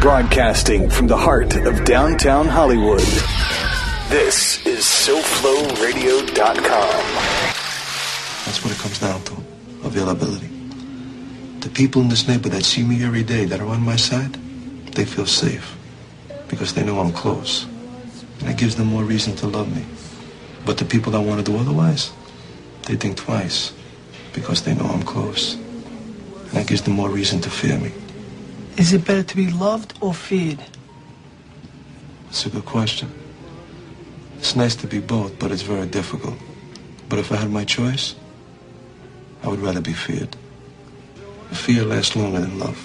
Broadcasting from the heart of downtown Hollywood. This is SoFloRadio.com. That's what it comes down to availability. The people in this neighborhood that see me every day that are on my side, they feel safe because they know I'm close. And it gives them more reason to love me. But the people that want to do otherwise, they think twice because they know I'm close. And that gives them more reason to fear me. Is it better to be loved or feared? It's a good question. It's nice to be both, but it's very difficult. But if I had my choice, I would rather be feared. Fear lasts longer than love.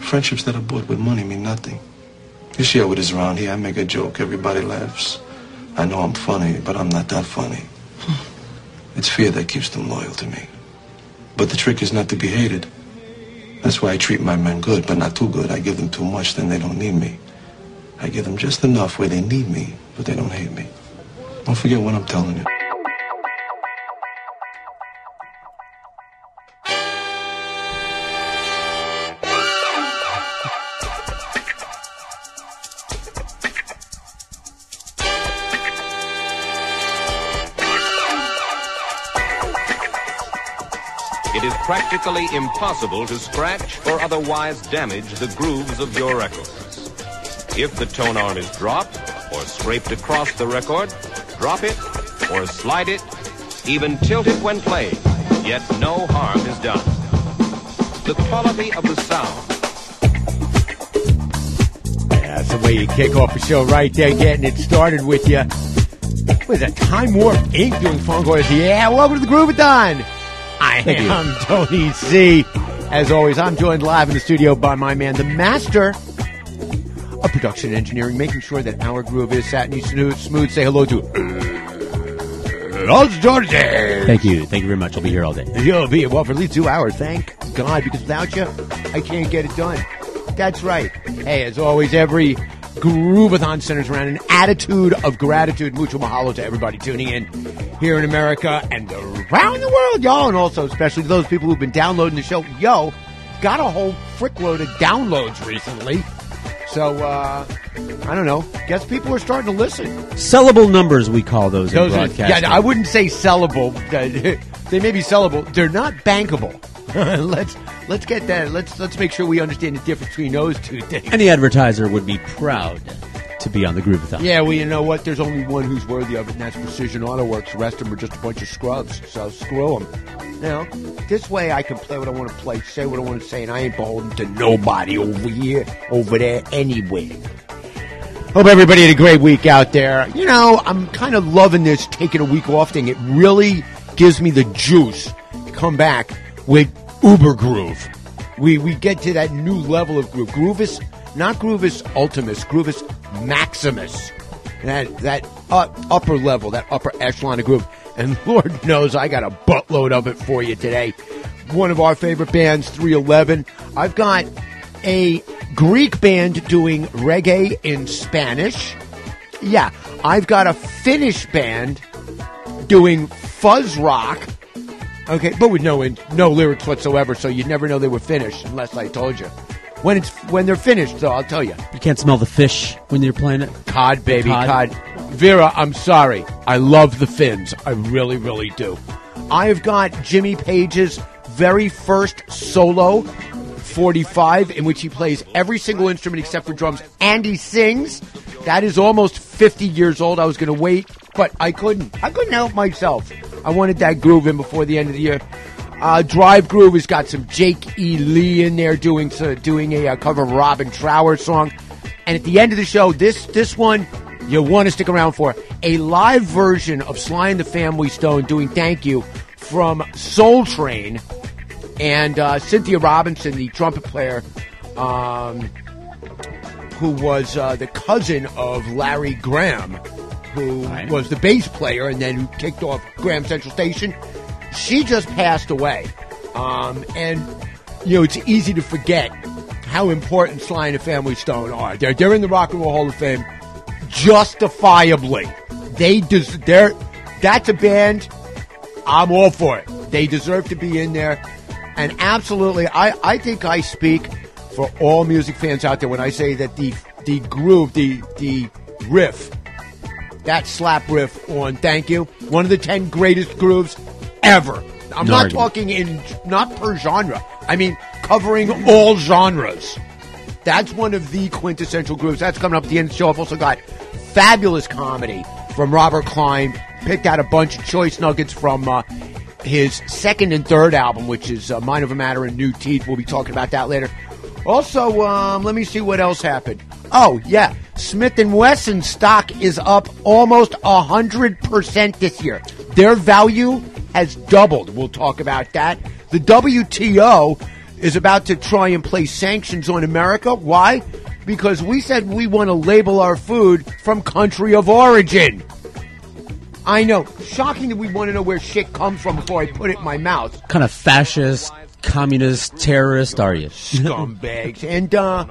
Friendships that are bought with money mean nothing. You see how it is around here. I make a joke, everybody laughs. I know I'm funny, but I'm not that funny. Hmm. It's fear that keeps them loyal to me. But the trick is not to be hated. That's why I treat my men good, but not too good. I give them too much, then they don't need me. I give them just enough where they need me, but they don't hate me. Don't forget what I'm telling you. Practically impossible to scratch or otherwise damage the grooves of your records. If the tone arm is dropped or scraped across the record, drop it or slide it, even tilt it when played, yet no harm is done. The quality of the sound that's the way you kick off a show right there, getting it started with you. With a Time Warp Inc. doing phone calls. Yeah, welcome to the Groovathon. I Thank you. am Tony C. As always, I'm joined live in the studio by my man, the master of production engineering, making sure that our groove is satiny smooth. smooth. Say hello to uh, Los George. Thank you. Thank you very much. I'll be here all day. You'll be well for at least two hours. Thank God, because without you, I can't get it done. That's right. Hey, as always, every Groovathon centers around an attitude of gratitude. Mucho mahalo to everybody tuning in here in America and around the world, y'all, and also especially to those people who've been downloading the show. Yo, got a whole frickload of downloads recently. So, uh, I don't know. Guess people are starting to listen. Sellable numbers, we call those, Those in are, yeah, I wouldn't say sellable. they may be sellable. They're not bankable. let's let's get that. Let's let's make sure we understand the difference between those two things. Any advertiser would be proud to be on the Groovathon. Yeah, well, you know what? There's only one who's worthy of it, and that's Precision Auto Works. The rest of them are just a bunch of scrubs. So screw them. Now, this way I can play what I want to play, say what I want to say, and I ain't beholden to nobody over here, over there, anywhere. Hope everybody had a great week out there. You know, I'm kind of loving this taking a week off thing. It really gives me the juice come back with Uber Groove. We we get to that new level of groove. Groovis, not Groovus Ultimus, Groovus Maximus. That that upper level, that upper echelon of groove. And Lord knows I got a buttload of it for you today. One of our favorite bands, 311. I've got a Greek band doing reggae in Spanish. Yeah, I've got a Finnish band doing fuzz rock. Okay, but with no in, no lyrics whatsoever, so you'd never know they were finished unless I told you. When it's when they're finished, though, I'll tell you. You can't smell the fish when you're playing it. Cod, baby, Cod. cod. Vera, I'm sorry. I love the fins. I really, really do. I've got Jimmy Page's very first solo 45 in which he plays every single instrument except for drums and he sings. That is almost 50 years old. I was going to wait, but I couldn't. I couldn't help myself. I wanted that groove in before the end of the year. Uh, Drive Groove has got some Jake E. Lee in there doing so, doing a uh, cover of Robin Trower song. And at the end of the show, this this one you want to stick around for a live version of Sly and the Family Stone doing "Thank You" from Soul Train and uh, Cynthia Robinson, the trumpet player, um, who was uh, the cousin of Larry Graham, who was the bass player and then who kicked off Graham Central Station. She just passed away, um, and you know it's easy to forget how important Sly and the Family Stone are. They're they're in the Rock and Roll Hall of Fame, justifiably. They des- they're that's a band I'm all for it. They deserve to be in there. And absolutely, I, I think I speak for all music fans out there when I say that the the groove, the the riff, that slap riff on "Thank You," one of the ten greatest grooves ever. I'm No not argument. talking in not per genre. I mean covering all genres. That's one of the quintessential grooves. That's coming up at the end of the show. I've also got fabulous comedy from Robert Klein. Picked out a bunch of choice nuggets from uh, his second and third album, which is uh, Mind Over Matter and New Teeth. We'll be talking about that later. Also, um, let me see what else happened. Oh yeah, Smith and Wesson stock is up almost hundred percent this year. Their value has doubled. We'll talk about that. The WTO is about to try and place sanctions on America. Why? Because we said we want to label our food from country of origin. I know. Shocking that we want to know where shit comes from before I put it in my mouth. kind of fascist, communist, terrorist are you? Scumbags. and, uh,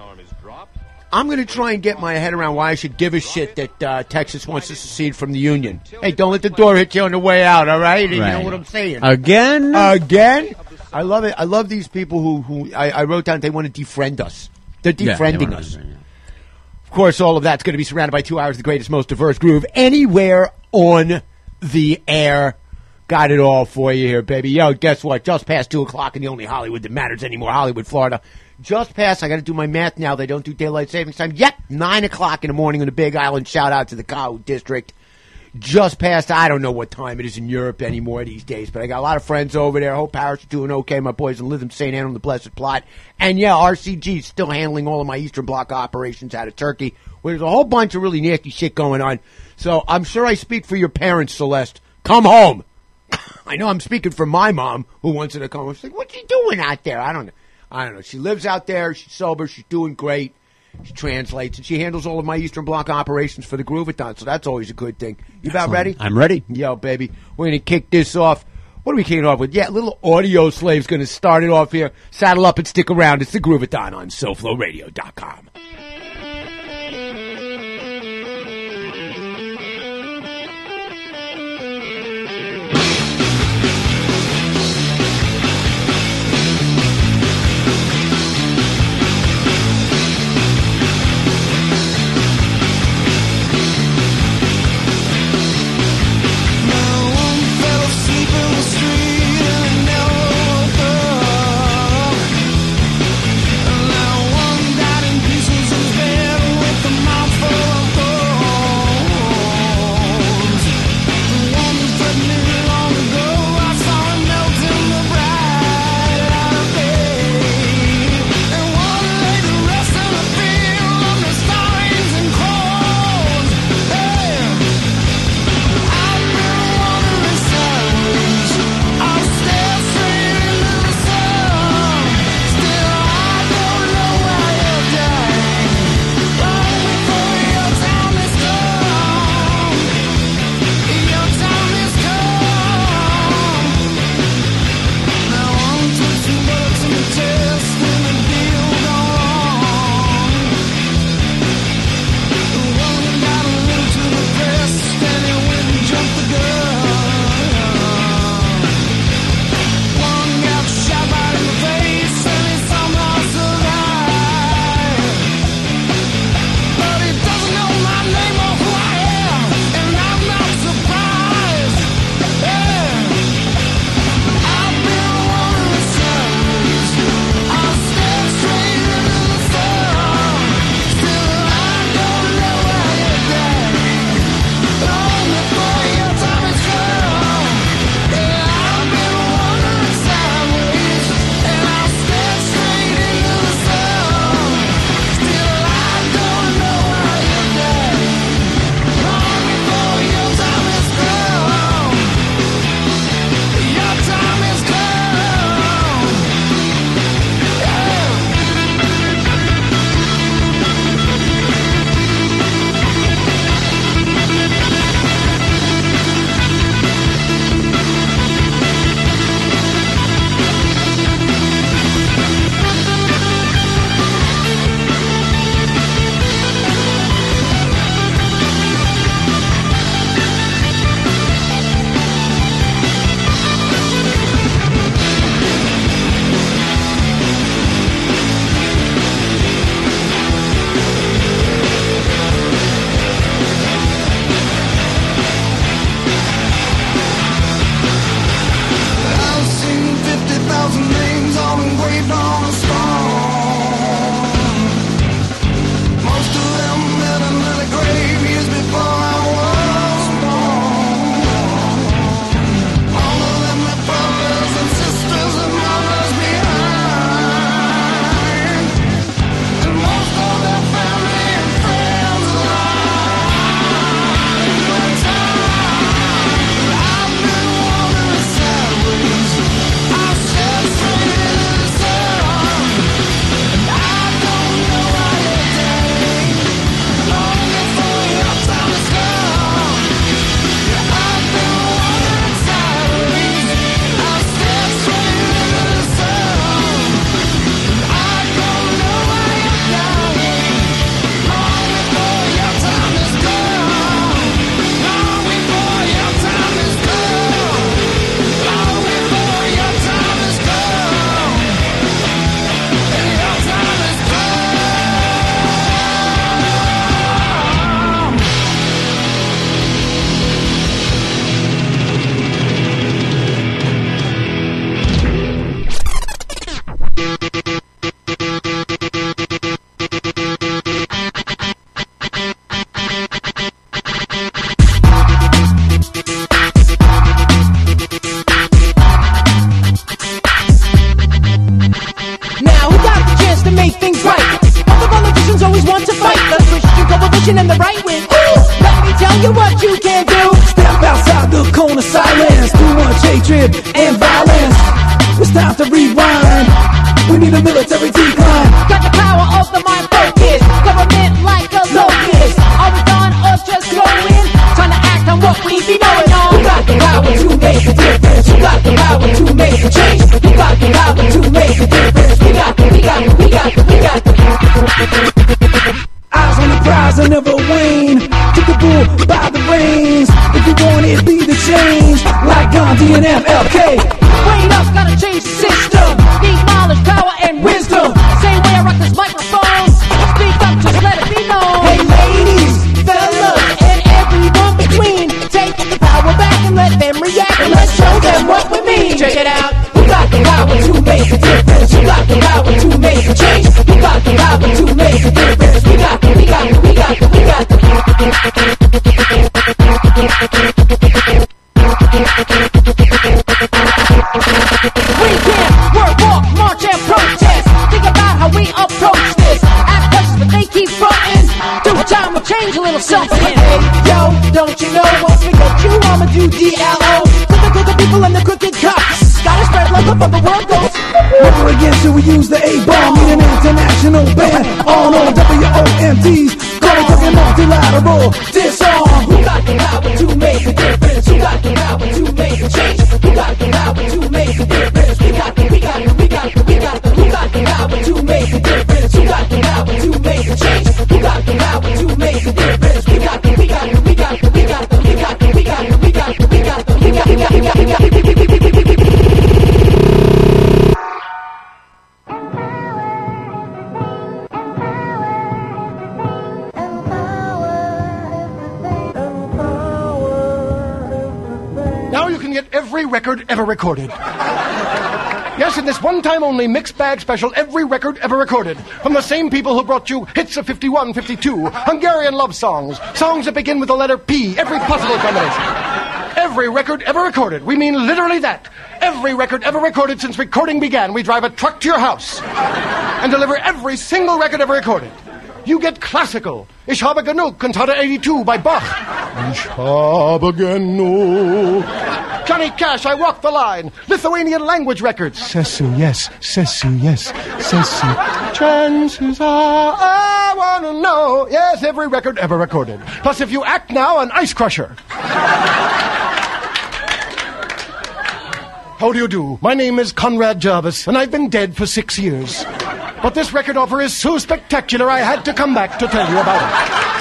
I'm going to try and get my head around why I should give a shit that uh, Texas wants to secede from the Union. Hey, don't let the door hit you on the way out, all right? You know Right. what I'm saying? Again? Again? I love it. I love these people who, who I, I wrote down they want to defriend us. They're Yeah, they defriending wanna- us. Of course, all of that's going to be surrounded by two hours of the greatest, most diverse groove anywhere on the air. Got it all for you here, baby. Yo, guess what? Just past 2 o'clock in the only Hollywood that matters anymore, Hollywood, Florida. Just past, I got to do my math now. They don't do daylight savings time. Yep, 9 o'clock in the morning on the Big Island. Shout out to the Kyle District. Just past, I don't know what time it is in Europe anymore these days, but I got a lot of friends over there. Hope Paris is doing okay. My boys in Lytham, St. Anne on the Blessed Plot. And yeah, RCG is still handling all of my Eastern Bloc operations out of Turkey, where there's a whole bunch of really nasty shit going on. So I'm sure I speak for your parents, Celeste. Come home. I know I'm speaking for my mom who wants her to come. She's like, "What you doing out there?" I don't know. I don't know. She lives out there. She's sober. She's doing great. She translates and she handles all of my Eastern Bloc operations for the Groovathon. So that's always a good thing. You about ready? I'm ready. Yo, baby, we're gonna kick this off. What are we kicking off with? Yeah, little Audioslave's gonna start it off here. Saddle up and stick around. It's the Groovathon on SoFloRadio.com. You got the power to make a difference. We got we got we got we got. Eyes on the prize and never wane. Bull by the reins. If you want it, be the change. Like Gandhi and MLK. Go. Ever recorded. Yes, in this one time only mixed bag special, every record ever recorded. From the same people who brought you hits of 51, 52, Hungarian love songs, songs that begin with the letter P, every possible combination. Every record ever recorded. We mean literally that. Every record ever recorded since recording began. We drive a truck to your house and deliver every single record ever recorded. You get classical. Ich habe genug, Cantata 82 by Bach. Ich habe genug. Johnny Cash, I Walk the Line. Lithuanian language records. Sesu, yes. Sesu, yes. Sesu. Chances are I want to know. Yes, every record ever recorded. Plus, if you act now, an ice crusher. How do you do? My name is Conrad Jarvis, and I've been dead for six years. But this record offer is so spectacular, I had to come back to tell you about it.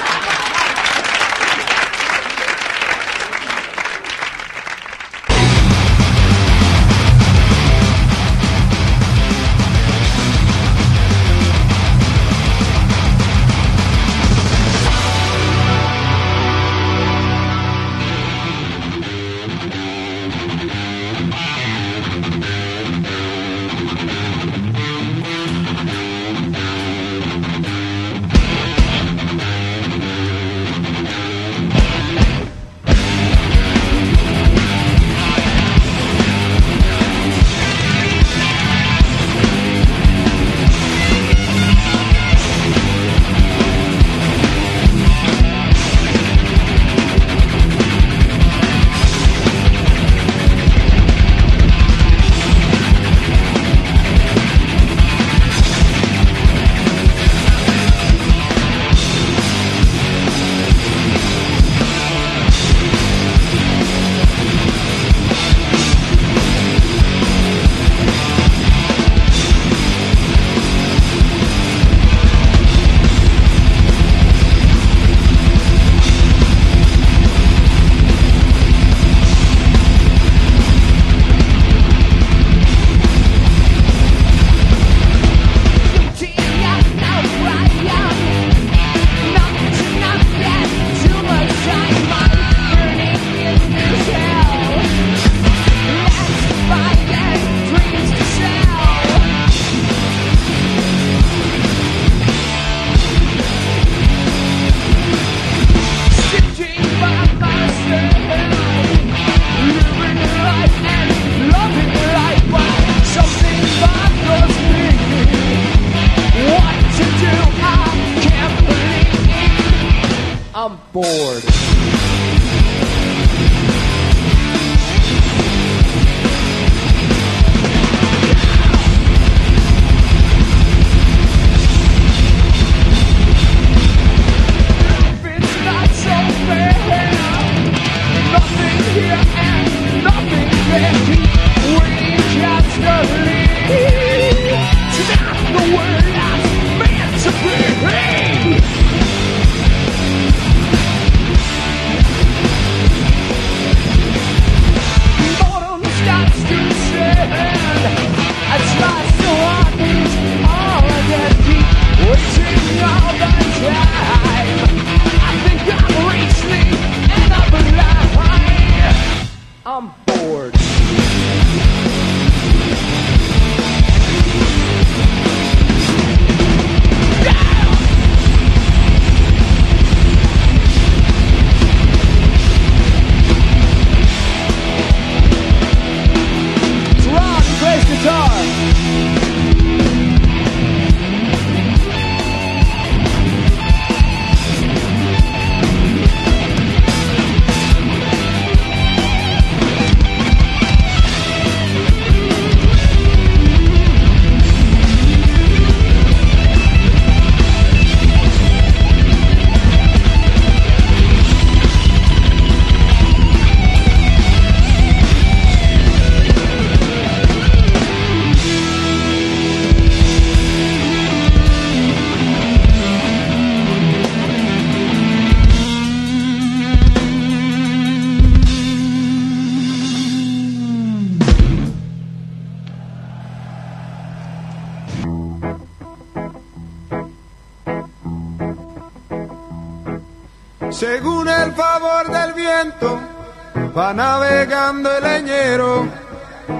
el leñero.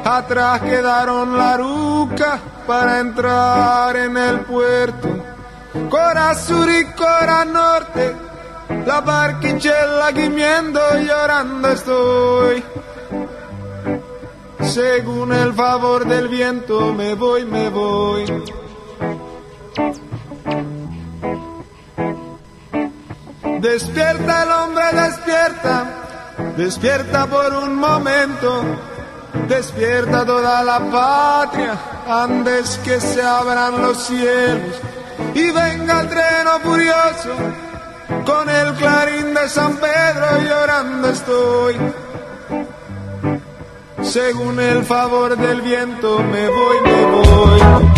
Atrás quedaron la ruca para entrar en el puerto. Cora sur y cora norte, la barquichella gimiendo llorando estoy. Según el favor del viento me voy, me voy. Despiértalo Despierta por un momento, despierta toda la patria, antes que se abran los cielos y venga el treno furioso, con el clarín de San Pedro llorando estoy. Según el favor del viento me voy, me voy.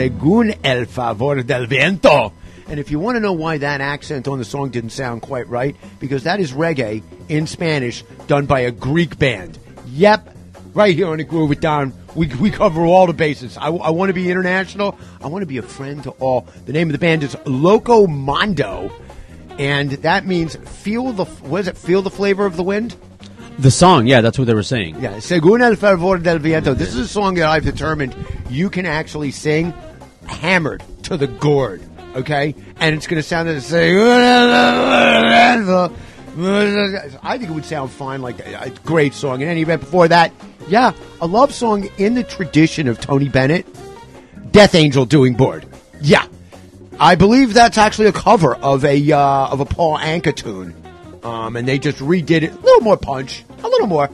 según el favor del viento. And if you want to know why that accent on the song didn't sound quite right, because that is reggae in Spanish done by a Greek band. Yep, right here on the Groovathon. We, we cover all the bases. I, I want to be international. I want to be a friend to all. The name of the band is Locomondo, and that means feel the was it feel the flavor of the wind. The song, yeah, that's what they were saying. Yeah, Según el fervor del viento. This is a song that I've determined you can actually sing hammered to the gourd. Okay, and it's going to sound el fervor- I think it would sound fine, like a, a great song. In any event, before that, yeah, a love song in the tradition of Tony Bennett, Death Angel doing board. Yeah, I believe that's actually a cover of a uh, of a Paul Anka tune, um, and they just redid it a little more punch, a little more,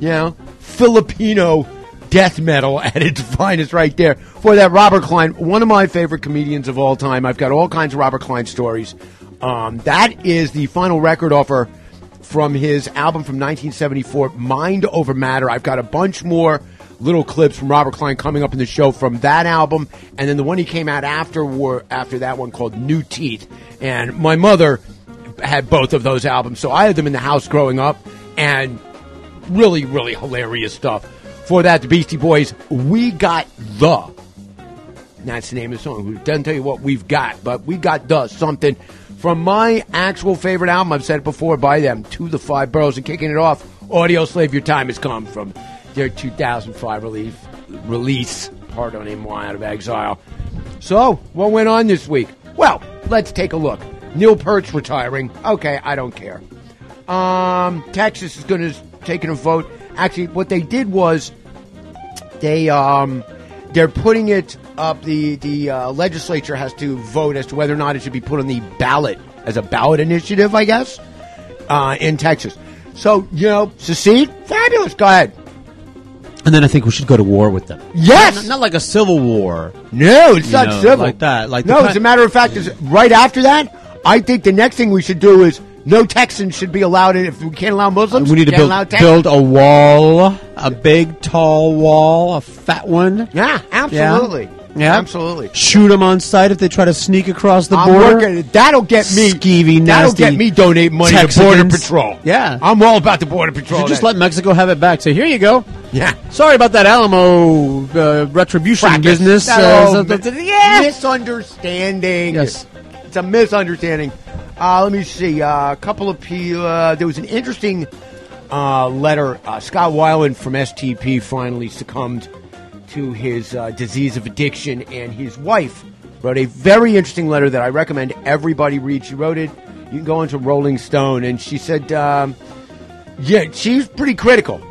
you know, Filipino death metal at its finest, right there. For that, Robert Klein, one of my favorite comedians of all time. I've got all kinds of Robert Klein stories. Um, that is the final record offer from his album from 1974, Mind Over Matter. I've got a bunch more little clips from Robert Klein coming up in the show from that album, and then the one he came out after were, after that one called New Teeth. And my mother had both of those albums, so I had them in the house growing up, and really, really hilarious stuff. For that, the Beastie Boys, We Got The. That's the name of the song. It doesn't tell you what we've got, but we got the something from my actual favorite album. I've said it before by them, To the Five Boroughs, and kicking it off. Audioslave, Your Time Has Come from their 2005 release. Release, pardon moi, out of exile. So, what went on this week? Well, let's take a look. Neil Peart's retiring. Okay, I don't care. Um, Texas is going to take a vote. Actually, what they did was they um, they're putting it up. The the uh, legislature has to vote as to whether or not it should be put on the ballot as a ballot initiative. I guess uh, in Texas. So you know, secede, fabulous. Go ahead. And then I think we should go to war with them. Yes! Not, not like a civil war. No, it's not know, civil like that, like no, as a matter of fact, is right after that, I think the next thing we should do is no Texans should be allowed in. If we can't allow Muslims, We need to build, build a wall, a big, tall wall, a fat one. Yeah, absolutely. Yeah. Absolutely. Shoot them on sight if they try to sneak across the I'm border. working. That'll get me. Skeevy, that'll get me donate money to Border Patrol. Yeah. I'm all about the Border Patrol. Just let Mexico have it back. Say, here you go. Yeah. Sorry about that Alamo uh, retribution Fracas. business. Uh, so- mi- so- yeah. misunderstanding. Yes. it's a misunderstanding. Uh, let me see. Uh, a couple of. Uh, there was an interesting uh, letter. Uh, Scott Weiland from STP finally succumbed to his uh, disease of addiction, and his wife wrote a very interesting letter that I recommend everybody read. She wrote it. You can go into Rolling Stone, and she said, um, "Yeah, she was pretty critical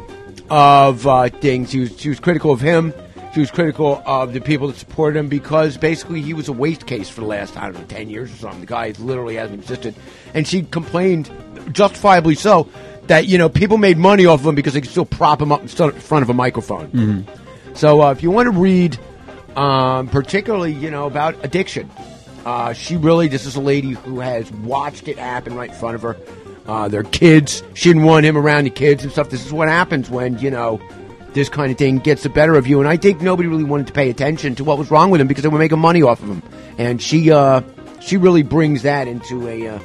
of things. She was she was critical of him. She was critical of the people that supported him because basically he was a waste case for the last I don't know ten years or something. The guy literally hasn't existed, and she complained, justifiably so, that you know people made money off of him because they could still prop him up in front of a microphone. So uh, if you want to read, um, particularly you know about addiction, uh, she really this is a lady who has watched it happen right in front of her. Uh, their kids, she didn't want him around the kids and stuff. This is what happens when you know this kind of thing gets the better of you. And I think nobody really wanted to pay attention to what was wrong with him because they were making money off of him. And she uh, she really brings that into a uh,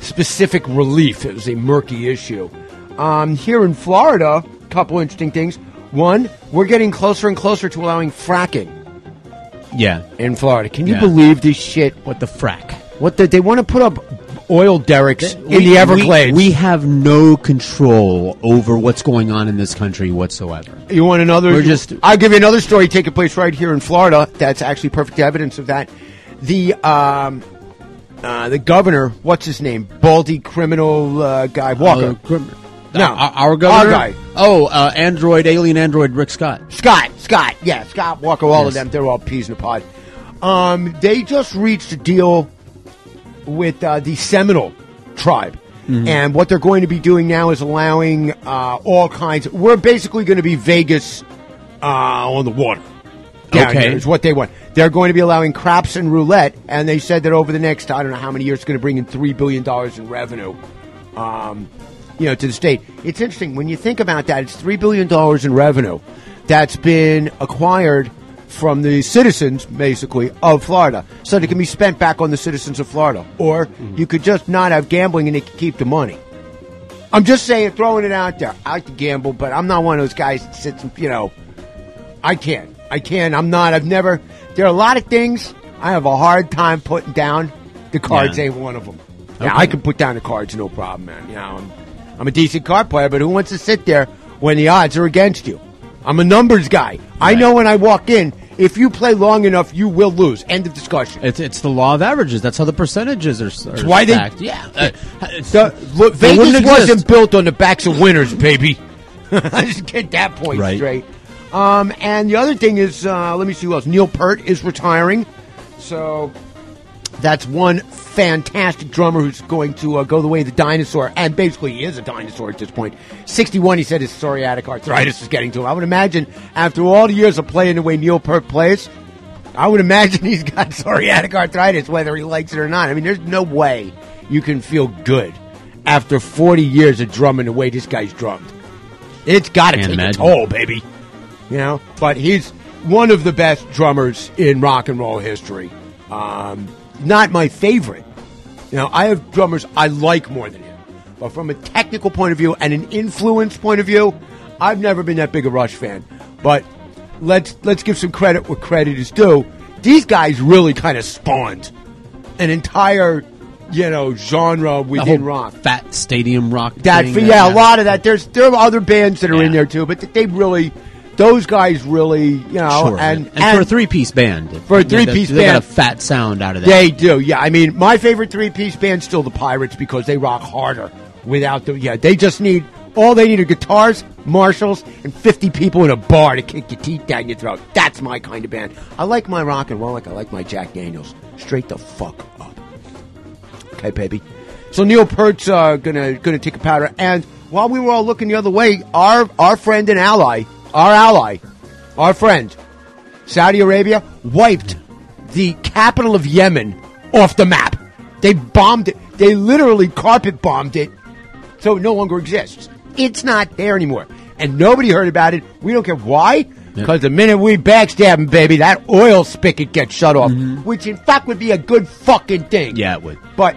specific relief. It was a murky issue. Um, here in Florida, a couple interesting things. One, we're getting closer and closer to allowing fracking Yeah. in Florida. Can you Yeah. believe this shit? What the frack? What the, they want to put up oil derricks in We- the Everglades. We, we have no control over what's going on in this country whatsoever. You want another? We're just- I'll give you another story taking place right here in Florida. That's actually perfect evidence of that. The um, uh, the governor, what's his name? Baldy criminal uh, guy Walker. Uh, grim- No, our, our governor. our guy. Oh, uh, Android, alien Android, Rick Scott. Scott, Scott, yeah, Scott Walker. All of them, they're all peas in a pod. Um, they just reached a deal with uh, the Seminole tribe. Mm-hmm. And what they're going to be doing now is allowing uh, all kinds. we're basically going to be Vegas uh, on the water. Down Okay. here is what they want. They're going to be allowing craps and roulette, and they said that over the next I don't know how many years, it's going to bring in three billion dollars in revenue. Um, you know, to the state. It's interesting when you think about that. It's three billion dollars in revenue that's been acquired from the citizens, basically, of Florida, so that it can be spent back on the citizens of Florida. Or mm-hmm. you could just not have gambling and they could keep the money. I'm just saying, throwing it out there. I like to gamble, but I'm not one of those guys that sits and, you know, I can't. I can't. I'm not. I've never. There are a lot of things I have a hard time putting down. The cards Yeah. ain't one of them. Okay. Yeah, I can put down the cards, no problem, man. You know, I'm, I'm a decent card player, but who wants to sit there when the odds are against you? I'm a numbers guy. I know when I walk in, if you play long enough, you will lose. End of discussion. It's it's the law of averages. That's how the percentages are. are That's why they. stacked. yeah. Uh, The, look, They Vegas wasn't built on the backs of winners, baby. I just get that point Right. straight. Um, and the other thing is, uh, let me see who else. Neil Peart is retiring, so that's one fantastic drummer who's going to uh, go the way of the dinosaur, and basically he is a dinosaur at this point. Sixty-one, he said his psoriatic arthritis is getting to him. I would imagine after all the years of playing the way Neil Peart plays, I would imagine he's got psoriatic arthritis, whether he likes it or not. I mean, there's no way you can feel good after 40 years of drumming the way this guy's drummed. It's got to take imagine. a toll, baby. You know, but he's one of the best drummers in rock and roll history. Um, not my favorite. You know, I have drummers I like more than him, but from a technical point of view and an influence point of view, I've never been that big a Rush fan. But let's let's give some credit where credit is due. These guys really kind of spawned an entire, you know, genre within rock. fat stadium rock. That thing for, that- yeah, a lot of that. There's there are other bands that are in there too, but they really, those guys really, you know, Sure. and, and, for a three piece band, For a three-piece they got band. a fat sound out of that. They do, yeah. I mean, my favorite three piece band's still the Pirates because they rock harder without the. Yeah, they just need all they need are guitars, Marshalls, and fifty people in a bar to kick your teeth down your throat. That's my kind of band. I like my rock and roll like I like my Jack Daniels. Straight the fuck up. Okay, baby. So Neil Peart's uh, gonna gonna take a powder, and while we were all looking the other way, our our friend and ally, our ally, our friend, Saudi Arabia wiped the capital of Yemen off the map. They bombed it. They literally carpet bombed it, so it no longer exists. It's not there anymore, and nobody heard about it. We don't care why, because the minute we backstab 'em, baby, that oil spigot gets shut off, mm-hmm. which in fact would be a good fucking thing. Yeah, it would. But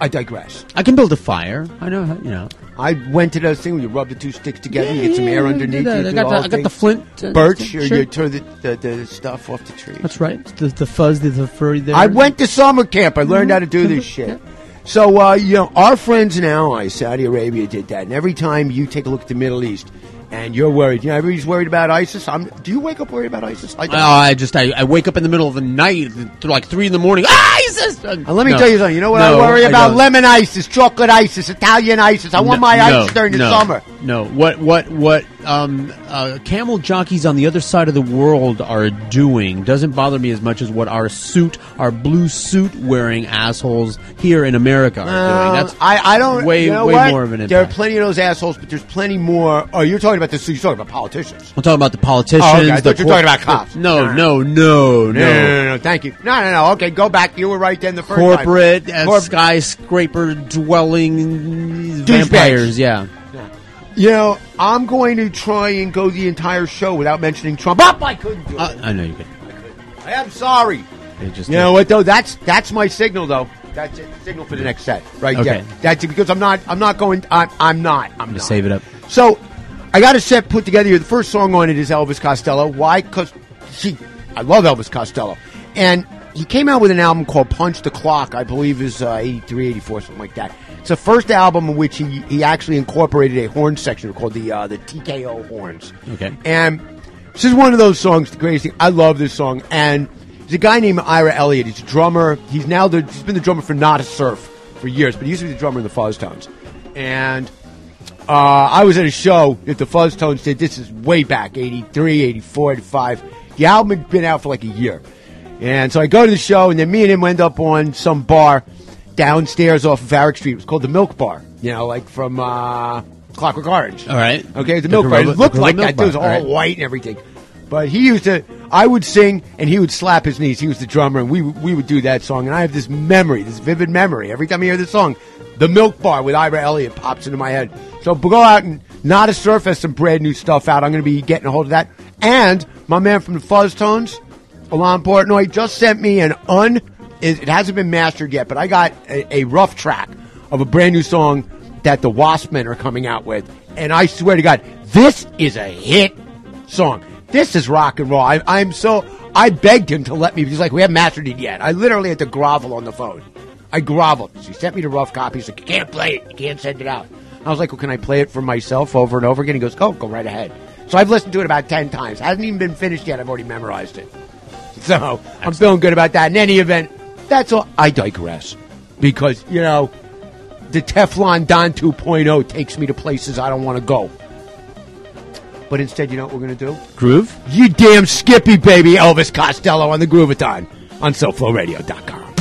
I digress. I can build a fire. I know, how- you know. I went to those things where you rub the two sticks together, you get some air yeah, underneath. I you got the- I got the flint, uh, birch, sure. or you turn the, the, the stuff off the tree. That's right. The, the fuzz, the, the furry there. I went to summer camp. I learned how to do this shit. So, uh, you know, our friends and allies, Saudi Arabia did that. And every time you take a look at the Middle East and you're worried, you know, everybody's worried about ISIS. I'm, do you wake up worried about ISIS? I don't. I just I, I wake up in the middle of the night, like three in the morning. Ah, ISIS! Uh, let me no. tell you something. You know what No, I worry about? don't. Lemon ISIS, chocolate ISIS, Italian ISIS. I want No, my no, ice during the summer. No, what what what um, uh, camel jockeys on the other side of the world are doing doesn't bother me as much as what our suit, our blue suit wearing assholes here in America are Uh, doing. That's I, I don't. way you know way what? more of an impact. There are plenty of those assholes, but there's plenty more. Oh, you're talking about this. You're talking about politicians. I'm talking about the politicians. Oh, okay. I the thought you were talking about cops. No, no, no, no, No, no, no, no. Thank you. No, no, no. Okay, go back. You were right then. The first Corporate time. uh, Corp- skyscraper dwelling vampires. Yeah. You know, I'm going to try and go the entire show without mentioning Trump. Up, I couldn't do it. Uh, I know you could. I am sorry. It just You know what though? That's that's my signal though. That's it. Signal for the next set, right Okay. there. That's it, because I'm not. I'm not going. I'm. I'm not. I'm going to not. save it up. So, I got a set put together here. The first song on it is Elvis Costello. Why? Because she, I love Elvis Costello, and he came out with an album called Punch the Clock. I believe is uh, 83, 84, something like that. It's the first album in which he he actually incorporated a horn section called the uh, the TKO horns. Okay. And this is one of those songs. The greatest thing. I love this song. And there's a guy named Ira Elliott. He's a drummer. He's now the he's been the drummer for Nada Surf for years, but he used to be the drummer in the Fuzztones. And uh, I was at a show that the Fuzztones did. This is way back, 83, 84, 85. The album had been out for like a year. And so I go to the show, and then me and him end up on some bar downstairs off of Varick Street. It was called the Milk Bar, you know, like from uh, Clockwork Orange. All right. Okay, the The milk bar. It looked like that. Milk It was all all right. white and everything. But he used to. I would sing, and he would slap his knees. He was the drummer, and we we would do that song. And I have this memory, this vivid memory. Every time I hear this song, the Milk Bar with Ira Elliott pops into my head. So go out and Nada Surf has some brand new stuff out. I'm going to be getting a hold of that. And my man from the Fuzztones, Alon Portnoy, just sent me an un. It it hasn't been mastered yet, but I got a, a rough track of a brand new song that the Waspmen are coming out with, and I swear to God, this is a hit song. This is rock and roll. I, I'm so. I begged him to let me. He's like, we haven't mastered it yet. I literally had to grovel on the phone. I groveled. So he sent me the rough copy. He's like, you can't play it. You can't send it out. I was like, well, can I play it for myself over and over again? He goes, oh, go right ahead. So I've listened to it about 10 times. It Hasn't even been finished yet. I've already memorized it. So I'm feeling good about that. In any event, that's all. I digress. Because, you know, the Teflon Don 2.0 takes me to places I don't want to go. But instead, you know what we're going to do? Groove? You damn Skippy, baby. Elvis Costello on the Groovathon on SoFloRadio.com.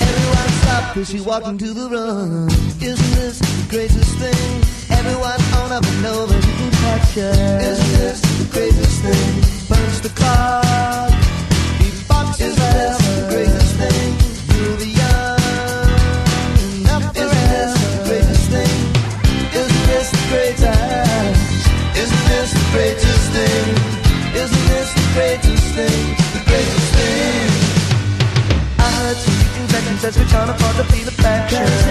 Everyone stop cause you walk into the room. The greatest thing? Everyone on up and over you can catch ya. Isn't this the greatest thing? Punch the clock. Beatbox is this the greatest thing? You're the young. Nothing Isn't this the greatest thing? Isn't this the greatest? Isn't this the greatest thing? Isn't this the greatest thing? The greatest thing. I heard some meetings that says we can't afford to feel affection. Cause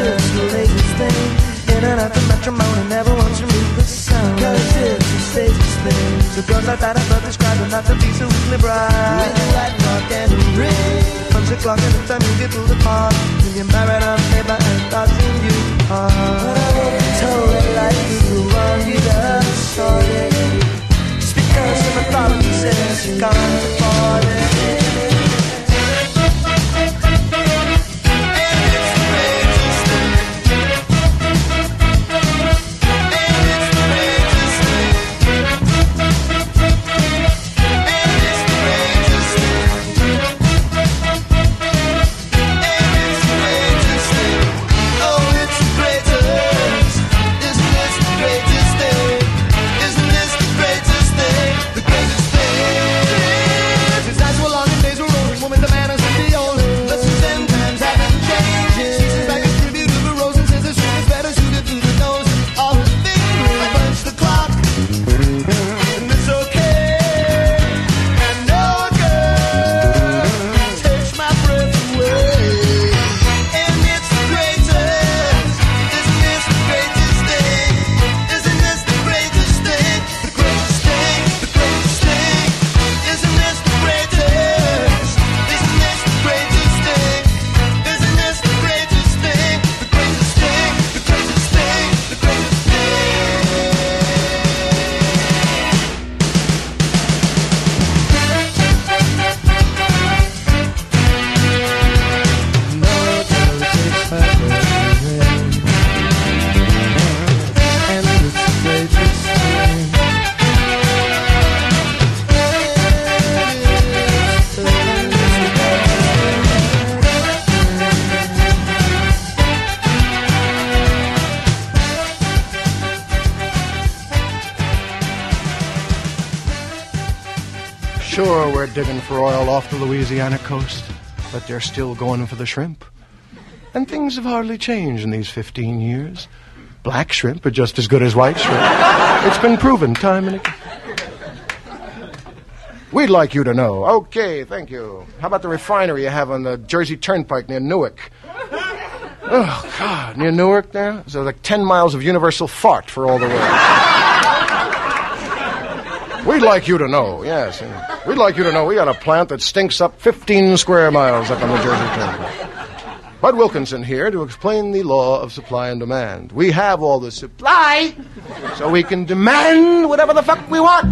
out the matrimony, never wants to move the sound. Cause it's the safest thing. So girls like that I love describe are not to be so weakly bright. With a white rock and a ring. Punch the clock and the time you get to the park. You get married on paper and thoughts in you are. But I won't be told that life is the wrong you love, shorty. Just because of a thought of says you can't Louisiana coast, but they're still going for the shrimp. And things have hardly changed in these 15 years. Black shrimp are just as good as white shrimp. it's been proven time and again. We'd like you to know. Okay, thank you. How about the refinery you have on the Jersey Turnpike near Newark? Oh, God, near Newark there? So like 10 miles of universal fart for all the world. We'd like you to know, yes. We'd like you to know we got a plant that stinks up 15 square miles up on the Jersey Turnpike. Bud Wilkinson here to explain the law of supply and demand. We have all the supply, so we can demand whatever the fuck we want.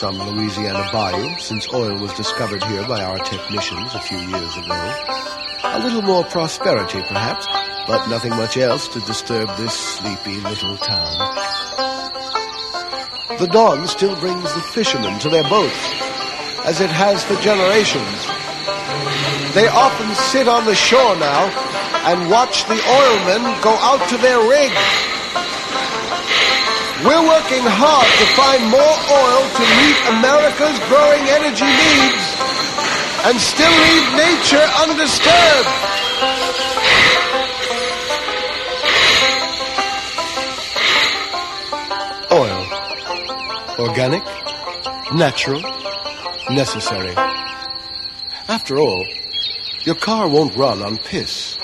from Louisiana Bayou since oil was discovered here by our technicians a few years ago. A little more prosperity, perhaps, but nothing much else to disturb this sleepy little town. The dawn still brings the fishermen to their boats, as it has for generations. They often sit on the shore now and watch the oilmen go out to their rigs. We're working hard to find more oil to meet America's growing energy needs and still leave nature undisturbed. Oil. Organic, natural, necessary. After all, your car won't run on piss.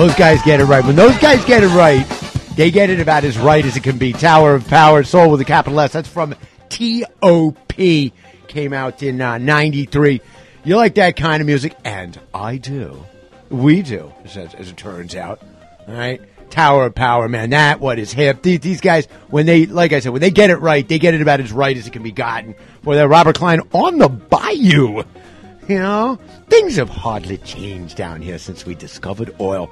Those guys get it right. When those guys get it right, they get it about as right as it can be. Tower of Power, Soul with a capital S. That's from T.O.P. Came out in uh, 93. You like that kind of music? And I do. We do, as, as it turns out. All right? Tower of Power, man. That what is hip. These, these guys, when they, like I said, when they get it right, they get it about as right as it can be gotten. For that Robert Klein on the Bayou. You know, things have hardly changed down here since we discovered oil.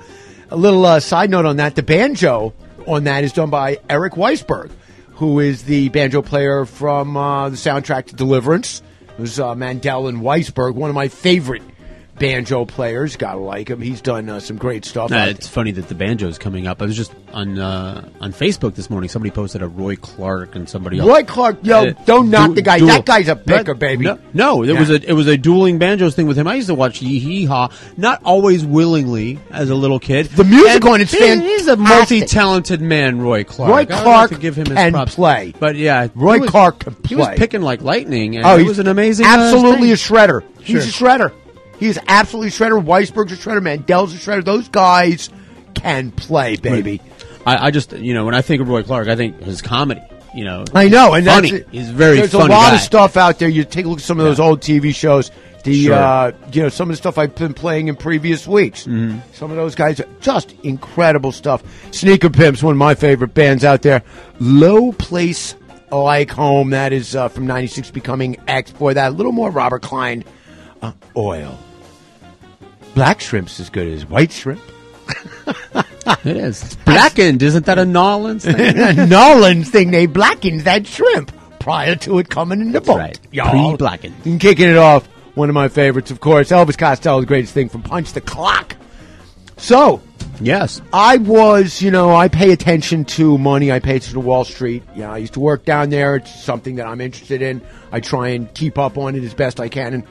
A little uh, side note on that: the banjo on that is done by Eric Weissberg, who is the banjo player from uh, the soundtrack to Deliverance. It was uh, Mandell and Weissberg, one of my favorite banjo players. Gotta like him. He's done uh, some great stuff. Uh, it's funny that the banjo is coming up. I was just on uh, on Facebook this morning. Somebody posted a Roy Clark and somebody else. Roy Clark, yo, Uh, don't knock du- the guy. duel. That guy's a picker, No, baby. No, no it Yeah. was a it was a dueling banjos thing with him. I used to watch Yee Hee not always willingly as a little kid. The music on it's fan. He's a multi-talented man, Roy Clark. Roy I would like Clark to give him his props. play. but yeah, Roy was- Clark He was picking like lightning, and oh, he was an amazing, uh, absolutely a shredder. He's a shredder. He's absolutely a shredder. Weissberg's a shredder. Mandell's a shredder. Those guys can play, baby. I, I just, you know, when I think of Roy Clark, I think his comedy. You know, I know, and funny. that's it. He's very There's a lot guy. of stuff out there. You take a look at some of those old TV shows. The Sure. uh, you know some of the stuff I've been playing in previous weeks. Mm-hmm. Some of those guys, are just incredible stuff. Sneaker Pimps, one of my favorite bands out there. Low Place Like Home, that is uh, from '96, becoming X. Boy, that a little more Robert Klein. Uh, oil. Black shrimp's as good as white shrimp. it is. It's blackened. Isn't that a Nolans thing? Nolan's thing, they blackened that shrimp prior to it coming in the boat. right. Y'all. Pre-blackened. And kicking it off, one of my favorites, of course, Elvis Costello's greatest thing from Punch the Clock. So, yes, I was, you know, I pay attention to money. I pay attention to Wall Street. Yeah, I used to work down there. It's something that I'm interested in. I try and keep up on it as best I can. And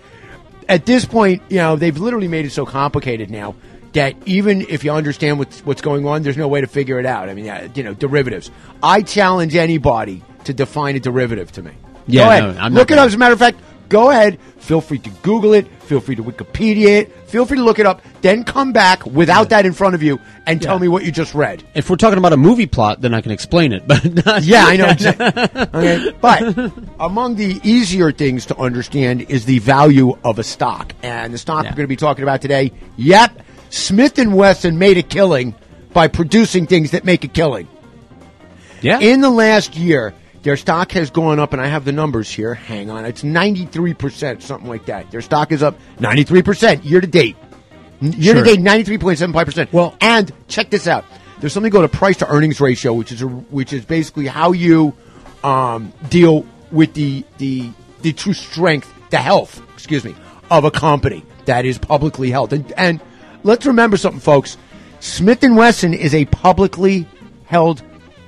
at this point, you know, they've literally made it so complicated now that even if you understand what's what's going on, there's no way to figure it out. I mean, you know, derivatives. I challenge anybody to define a derivative to me. Yeah, go ahead. no, look it up. As a matter of fact, go ahead. Feel free to Google it. Feel free to Wikipedia it. Feel free to look it up. Then come back without that in front of you and tell me what you just read. If we're talking about a movie plot, then I can explain it. But not- Yeah, I know. exactly. okay. But among the easier things to understand is the value of a stock. And the stock we're going to be talking about today, yep, Smith & Wesson made a killing by producing things that make a killing. Yeah. In the last year, their stock has gone up, and I have the numbers here. Hang on. It's 93%, something like that. Their stock is up 93% year to date. Year to date, 93.75%. Well, and check this out. There's something called a price to earnings ratio, which is a, which is basically how you um, deal with the, the the true strength, the health, excuse me, of a company that is publicly held. And, and let's remember something, folks. Smith and Wesson is a publicly held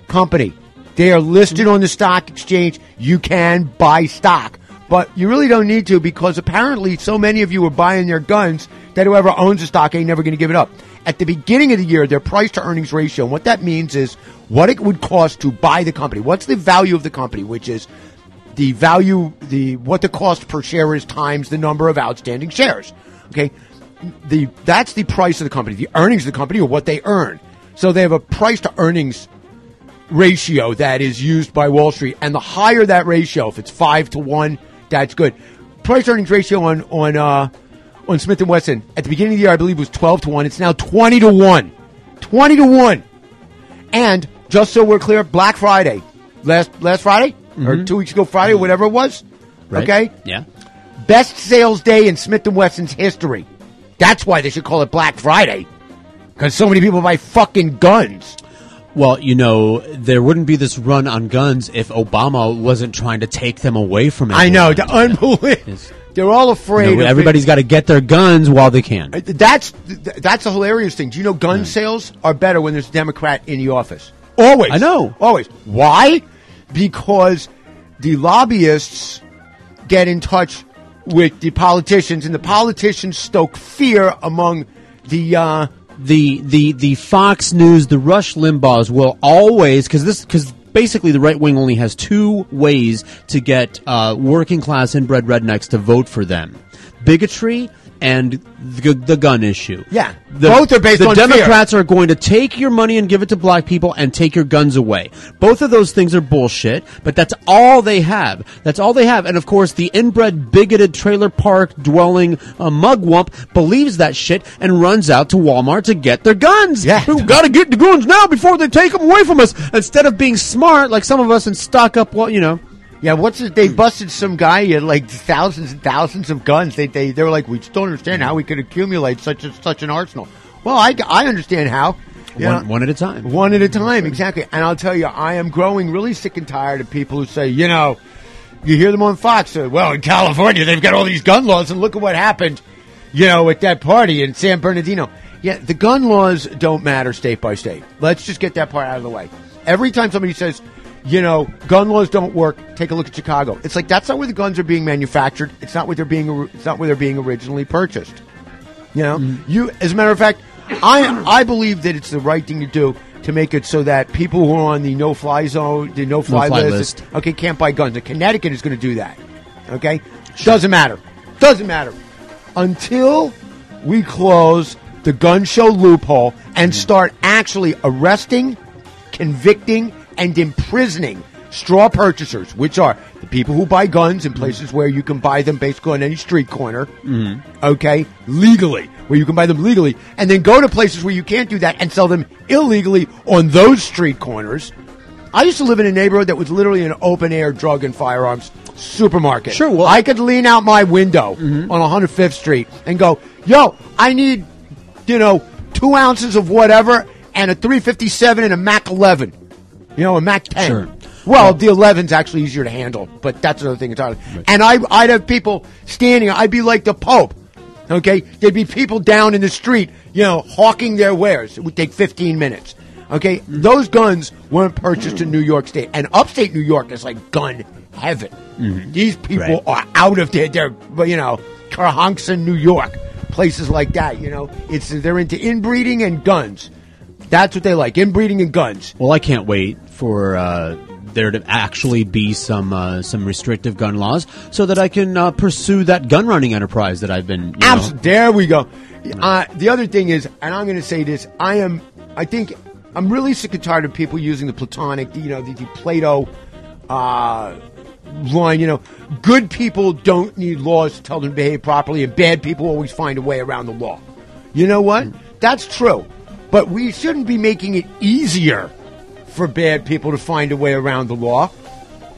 company. They are listed on the stock exchange. You can buy stock, but you really don't need to because apparently so many of you are buying their guns that whoever owns the stock ain't never going to give it up. At the beginning of the year, their price to earnings ratio, and what that means is what it would cost to buy the company. What's the value of the company, which is the value, the what the cost per share is times the number of outstanding shares. Okay, the that's the price of the company. The earnings of the company or what they earn. So they have a price to earnings ratio that is used by Wall Street, and the higher that ratio, if it's five to one, that's good. Price earnings ratio on on uh, on Smith and Wesson at the beginning of the year, I believe, was twelve to one. It's now twenty to one. Twenty to one. And just so we're clear, Black Friday, last last Friday or two weeks ago Friday, or whatever it was. Right. Okay, Yeah. best sales day in Smith and Wesson's history. That's why they should call it Black Friday, because so many people buy fucking guns. Well, you know, there wouldn't be this run on guns if Obama wasn't trying to take them away from it. I know, the unbelievable. They're all afraid. You know, everybody's got to get their guns while they can. That's that's a hilarious thing. Do you know gun sales are better when there's a Democrat in the office? Always. I know. Always. Why? Because the lobbyists get in touch with the politicians, and the politicians stoke fear among the. Uh, the the the Fox News, the Rush Limbaughs will always because this because basically the right wing only has two ways to get uh, working class inbred rednecks to vote for them: bigotry and the, the gun issue. Yeah. The, Both are based the on fear. Democrats are going to take your money and give it to black people and take your guns away. Both of those things are bullshit, but that's all they have. That's all they have. And of course, the inbred, bigoted trailer park dwelling uh, mugwump believes that shit and runs out to Walmart to get their guns. Yeah. We gotta get the guns now before they take them away from us. Instead of being smart like some of us and stock up, well, you know. Yeah, what's it? They busted some guy. He had like thousands and thousands of guns. They they they were like, we just don't understand how we could accumulate such a, such an arsenal. Well, I, I understand how. You One, one at a time. one at a time, exactly. And I'll tell you, I am growing really sick and tired of people who say, you know, you hear them on Fox. Uh, well, in California, they've got all these gun laws, and look at what happened, you know, at that party in San Bernardino. Yeah, the gun laws don't matter state by state. Let's just get that part out of the way. Every time somebody says, you know, gun laws don't work, take a look at Chicago. It's like that's not where the guns are being manufactured. It's not where they're being. It's not where they're being originally purchased. You know, mm-hmm. you as a matter of fact, I I believe that it's the right thing to do to make it so that people who are on the no fly zone, the no fly, list, list. okay, can't buy guns. And Connecticut is going to do that. Okay, doesn't matter. Doesn't matter until we close the gun show loophole and mm-hmm. start actually arresting, convicting, and imprisoning straw purchasers, which are the people who buy guns in places where you can buy them basically on any street corner, mm-hmm. okay, legally, where you can buy them legally, and then go to places where you can't do that and sell them illegally on those street corners. I used to live in a neighborhood that was literally an open air drug and firearms supermarket. Sure, well- I could lean out my window mm-hmm. on 105th Street and go, "Yo, I need, you know, two ounces of whatever and a 357 and a Mac 11, you know, a Mac 10." Sure. Well, the 11's actually easier to handle, but that's another thing entirely. And I, I'd have people standing. I'd be like the Pope. Okay, there'd be people down in the street, you know, hawking their wares. It would take 15 minutes. Okay, those guns weren't purchased in New York State, and upstate New York is like gun heaven. Mm-hmm. These people Right. are out of there. They're, you know, Carhunks New York, places like that. You know, it's they're into inbreeding and guns. That's what they like: inbreeding and guns. Well, I can't wait for uh, there to actually be some uh, some restrictive gun laws so that I can uh, pursue that gun running enterprise that I've been. You know, there we go. Uh, the other thing is, and I'm going to say this: I am, I think, I'm really sick and tired of people using the platonic, you know, the, the Plato uh, line. You know, good people don't need laws to tell them to behave properly, and bad people always find a way around the law. You know what? That's true, but we shouldn't be making it easier for bad people to find a way around the law.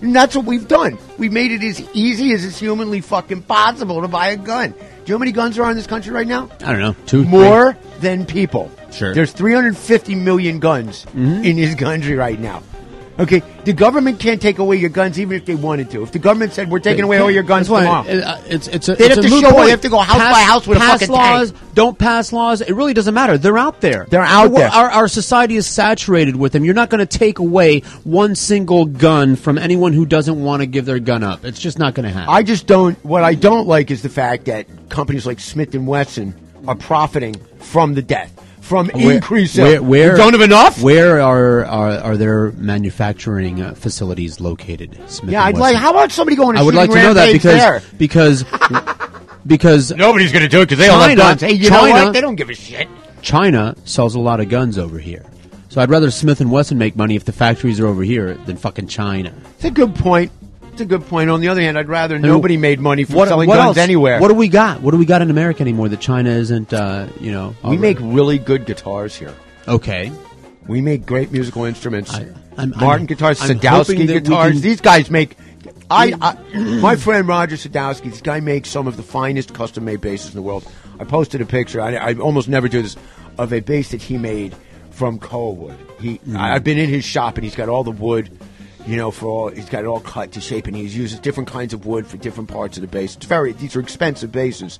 And that's what we've done. We've made it as easy as it's humanly fucking possible to buy a gun. Do you know how many guns are in this country right now? I don't know, two, More than people. Sure. There's 350 million guns Mm-hmm. in this country right now. Okay, the government can't take away your guns even if they wanted to. If the government said we're taking away all your guns tomorrow, it- uh, it's it's a, They'd it's have a to show point. They have to go house Pass- by house with a pass fucking laws. tank. Don't pass laws. It really doesn't matter. They're out there. They're out The there. Our, our society is saturated with them. You're not going to take away one single gun from anyone who doesn't want to give their gun up. It's just not going to happen. I just don't. What I don't like is the fact that companies like Smith and Wesson are profiting from the death, from Where- increased where, where We don't have enough. Where are are, are their manufacturing uh, facilities located? Smith yeah, I'd like. How about somebody going? I would like to know that because there? because because nobody's going to do it because they all have guns. Hey, you know China- what? They don't give a shit. China sells a lot of guns over here. So I'd rather Smith and Wesson make money if the factories are over here than fucking China. It's a good point. It's a good point. On the other hand, I'd rather nobody made money from What, selling what guns else? anywhere. What do we got? What do we got in America anymore that China isn't? Uh, you know, we make really good guitars here. Okay, We make great musical instruments. I- I'm- Martin I'm- guitars, I'm Sadowski hoping that we guitars. can- These guys make. I, I my friend Roger Sadowski. This guy makes some of the finest custom-made basses in the world. I posted a picture. I, I almost never do this of a bass that he made from koa wood. He, Mm-hmm. I've been in his shop and he's got all the wood. You know, for all he's got it all cut to shape, and he uses different kinds of wood for different parts of the bass. It's very these are expensive basses,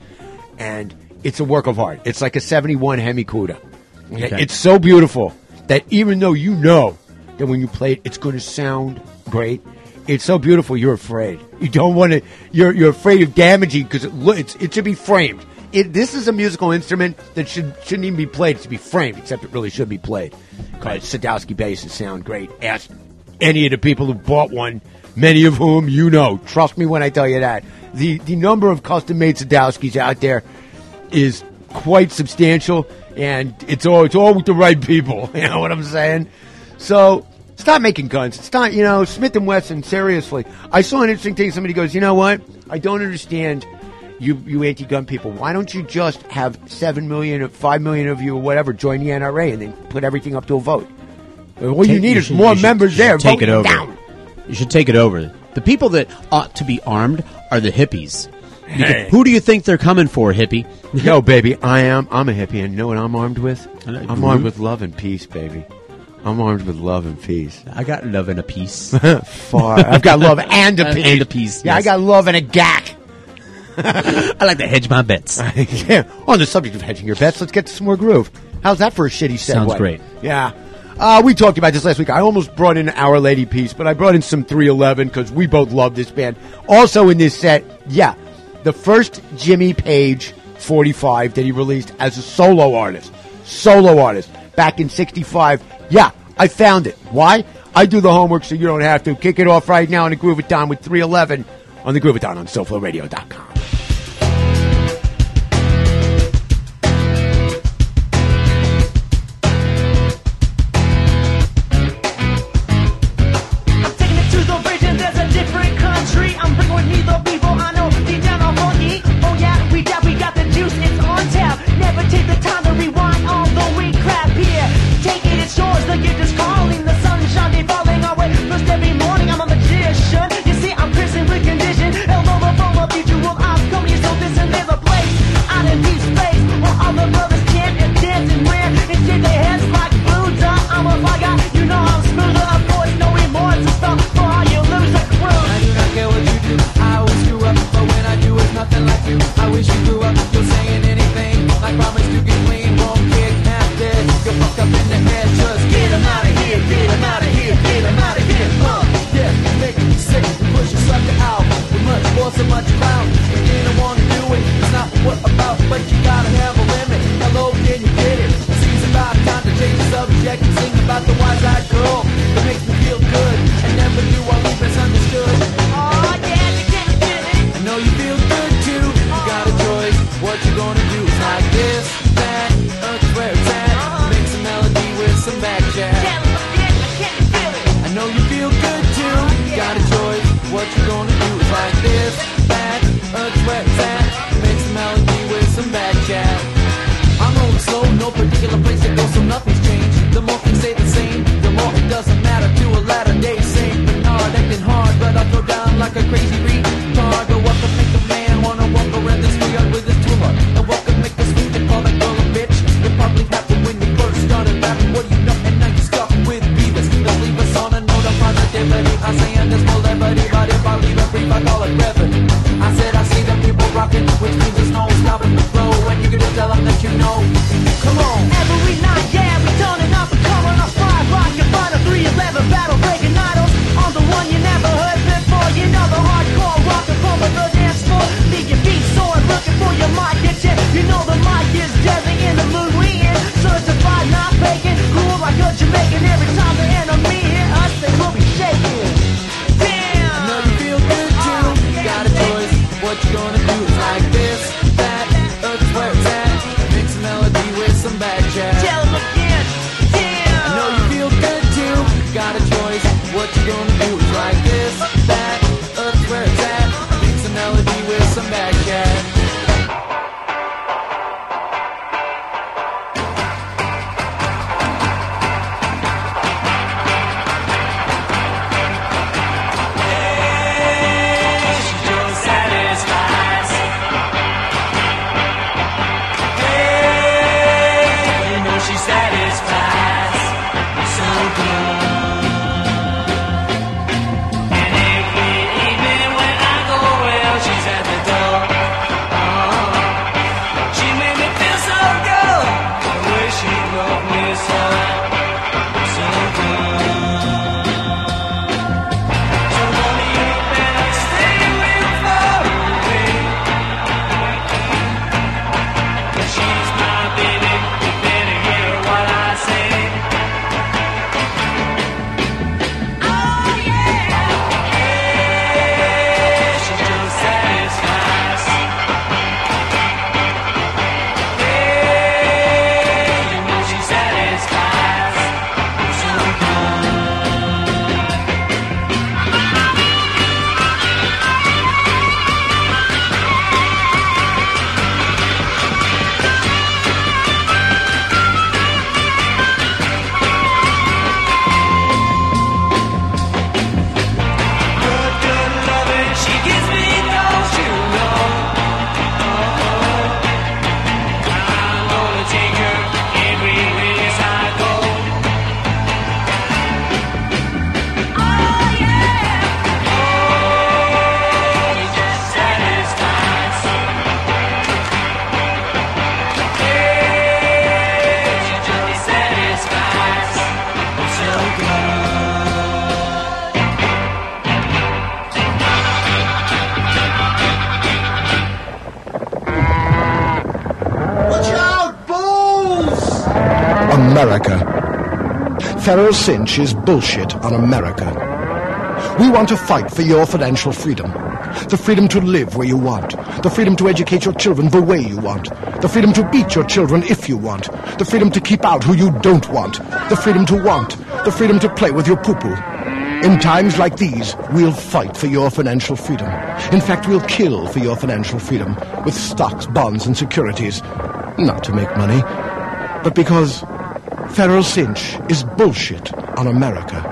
and it's a work of art. It's like a '71 Hemi Cuda. Okay. It's so beautiful that even though you know that when you play it, it's going to sound great. It's so beautiful, you're afraid. You don't want to. You're you're afraid of damaging because it, it's, it should be framed. It, this is a musical instrument that should shouldn't even be played. It should be framed, except it really should be played. Because Sadowski basses sound great. Any of the people who bought one, many of whom you know. Trust me when I tell you that. The the number of custom made Sadowskis out there is quite substantial, and it's all it's all with the right people. You know what I'm saying? So stop making guns. It's not you know Smith and Wesson. Seriously, I saw an interesting thing. Somebody goes, you know what? I don't understand. You, you anti-gun people. Why don't you just have seven million, or five million of you, or whatever, join the NRA and then put everything up to a vote? Uh, All you Take- need is should- more should- members you there. should Take it over. down. You should take it over. The people that ought to be armed are the hippies. Hey. Who do you think they're coming for, hippie? Yo, baby, I am. I'm a hippie, and you know what I'm armed with? I'm Groot? armed mm-hmm. with love and peace, baby. I'm armed with love and peace. I got love and a piece. Far. I've got love and a piece. And a piece, Yeah, I got love and a gack. I like to hedge my bets. yeah. On the subject of hedging your bets, let's get to some more groove. How's that for a shitty segue? Sounds great. Yeah. Uh, we talked about this last week. I almost brought in Our Lady Peace, but I brought in some 311 because we both love this band. Also in this set, yeah, the first Jimmy Page 45 that he released as a solo artist. Solo artist. Back in 65. Yeah, I found it. Why? I do the homework so you don't have to. Kick it off right now on the Groovathon with 311 on the Groovathon on SoFloRadio.com. good too. Got a choice. What you gonna do? It's like this, that, a where it's at. Make melody with some back chat. I'm rolling slow, no particular place to go, so nothing's changed. The more things stay the same, the more it doesn't matter to a latter day saint. Bernard acting hard, but I throw down like a crazy retard. all that you know. Come on. Feral Cinch is bullshit on America. We want to fight for your financial freedom. The freedom to live where you want. The freedom to educate your children the way you want. The freedom to beat your children if you want. The freedom to keep out who you don't want. The freedom to want. The freedom to play with your poo-poo. In times like these, we'll fight for your financial freedom. In fact, we'll kill for your financial freedom with stocks, bonds, and securities. Not to make money, but because Feral Cinch is bullshit on America.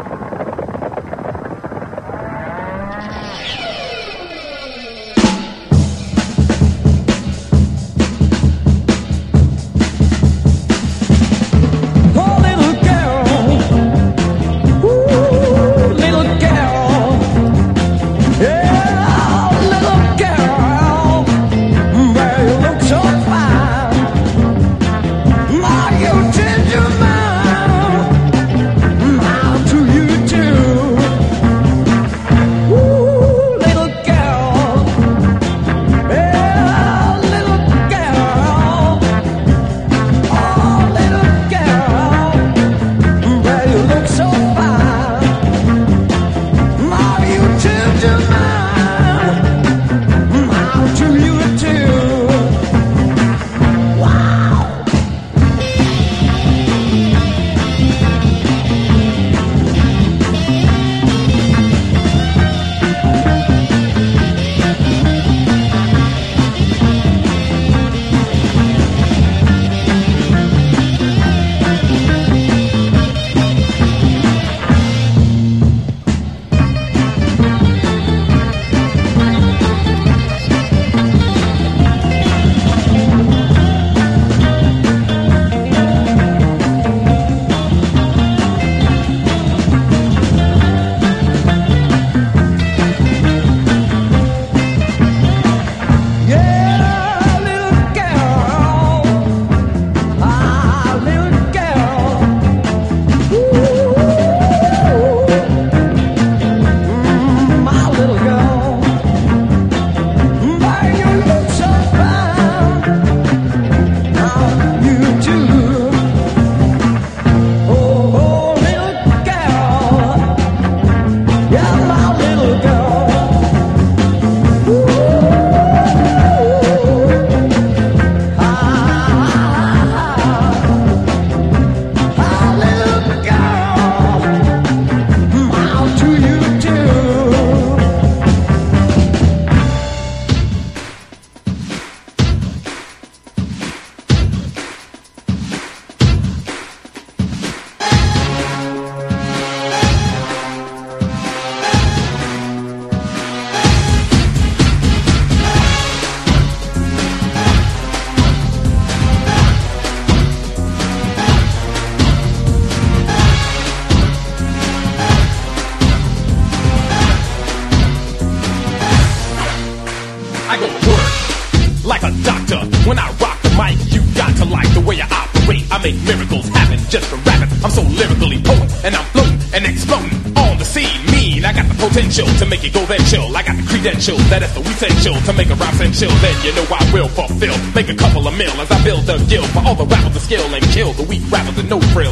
Make it go then chill. I got the credentials that is the essential to make a rhyme chill. Then you know I will fulfill, make a couple of mil as I build a guild for all the rappers to skill and kill the weak rappers with no frill.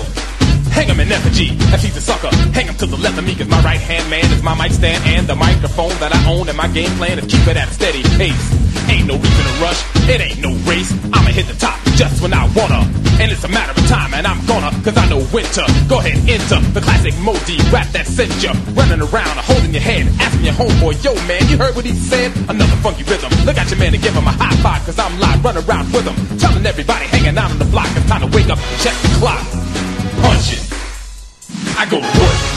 Hang him in effigy, if he's a sucker. Hang him to the left of me, cause my right hand man is my mic stand and the microphone that I own. And my game plan is keep it at a steady pace. Ain't no reason to rush, it ain't no race. I'ma hit the top just when I wanna. And it's a matter of time, and I'm gonna, cause I know winter. Go ahead, enter the classic Moe Dee rap that sent you running around, holding your head, asking your homeboy, yo man, you heard what he said? Another funky rhythm. Look at your man and give him a high five, cause I'm live, running around with him. Telling everybody hanging out on the block, it's time to wake up check the clock. Punch it. I go to work.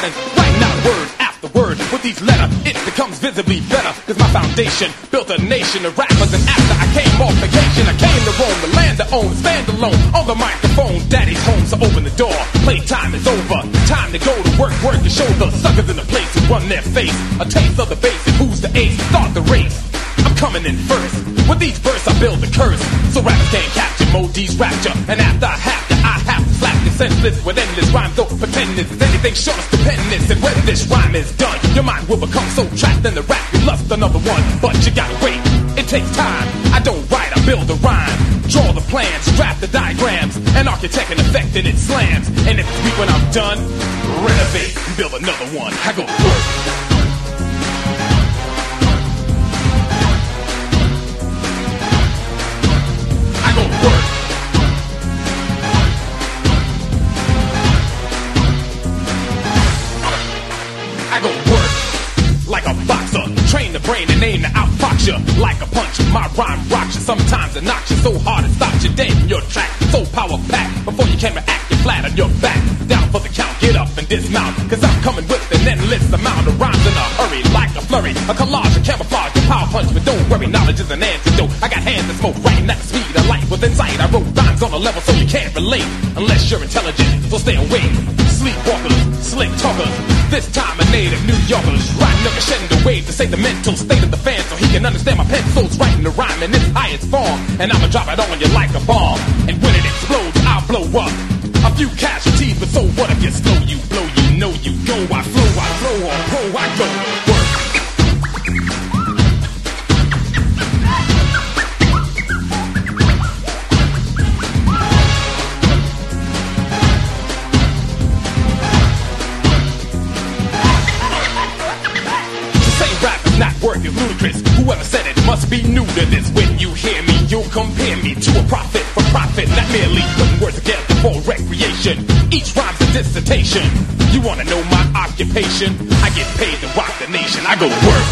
Patterns. Writing out word after word with each letter, it becomes visibly better. Cause my foundation built a nation of rappers, and after I came off vacation, I came to Rome, the land to own, stand alone on the microphone. Daddy's home, so open the door. Playtime is over. Time to go to work, work to show the suckers in the place who run their face. A taste of the and who's the ace, start the race. Coming in first. With each verse, I build a curse. So rappers can't capture Moe Dee's rapture. And after I have to, I have to slap you senseless with endless rhymes. Don't pretend it's anything short of stupendous. And when this rhyme is done, your mind will become so trapped in the rap you lust another one. But you gotta wait, it takes time. I don't write, I build a rhyme. Draw the plans, draft the diagrams, and architect an effect and it slams. And if it's weak when I'm done, renovate and build another one. I go to Go work like a boxer. The brain and aim to outfox you like a punch. My rhyme rocks you, sometimes it knocks you so hard it stops you dead in your track. So power packed before you can react, you're flat on your back. Down for the count, get up and dismount. Cause I'm coming with an endless amount of rhymes in a hurry, like a flurry. A collage, a camouflage, a power punch, but don't worry, knowledge is an antidote. I got hands that smoke right at the speed of light. Within sight, I wrote rhymes on a level so you can't relate. Unless you're intelligent, so stay away. Sleepwalkers, slick talkers. This time a native New Yorkers. Riding a crescendo wave to say the mental state of the fan so he can understand my pencil's writing the rhyme in its highest form. And I'ma drop it on you like a bomb. And when it explodes, I'll blow up. A few casualties, but so what if you slow, you blow, you know you go. I flow, I flow, on pro, I go. Whoever said it must be new to this. When you hear me, you'll compare me to a prophet for profit, not merely putting words together for recreation. Each rhyme's a dissertation. You wanna know my occupation? I get paid to rock the nation. I go to work.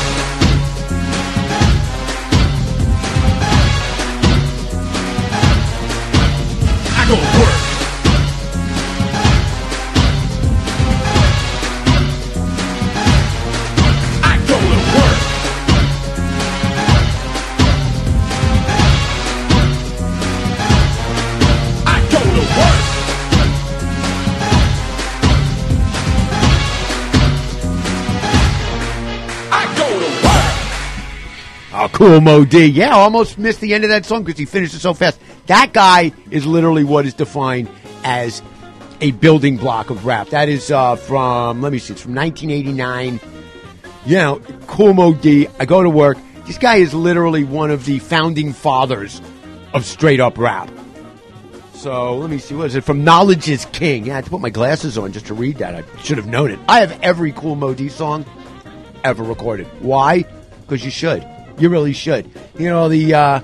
I go to work. Cool, D. Yeah, almost missed the end of that song because he finished it so fast. That guy is literally what is defined as a building block of rap. That is uh, from, let me see, it's from 1989. You know, Kool Moe Dee. I go to work. This guy is literally one of the founding fathers of straight up rap. So let me see. What is it? From Knowledge is King. Yeah, I had to put my glasses on just to read that. I should have known it. I have every Kool Moe Dee song ever recorded. Why? Because you should. You really should. You know the uh,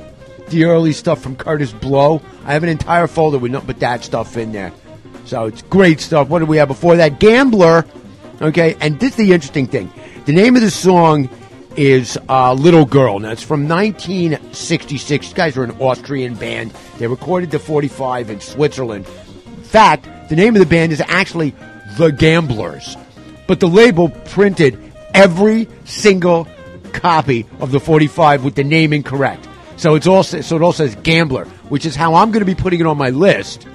the early stuff from Kurtis Blow. I have an entire folder with nothing but that stuff in there. So it's great stuff. What did we have before that? Gambler. Okay, and this is the interesting thing. The name of the song is uh, Little Girl. Now, it's from 1966. These guys are an Austrian band. They recorded the 45 in Switzerland. In fact, the name of the band is actually The Gamblers. But the label printed every single copy of the 45 with the name incorrect. So it's all so it all says Gambler, which is how I'm going to be putting it on my list,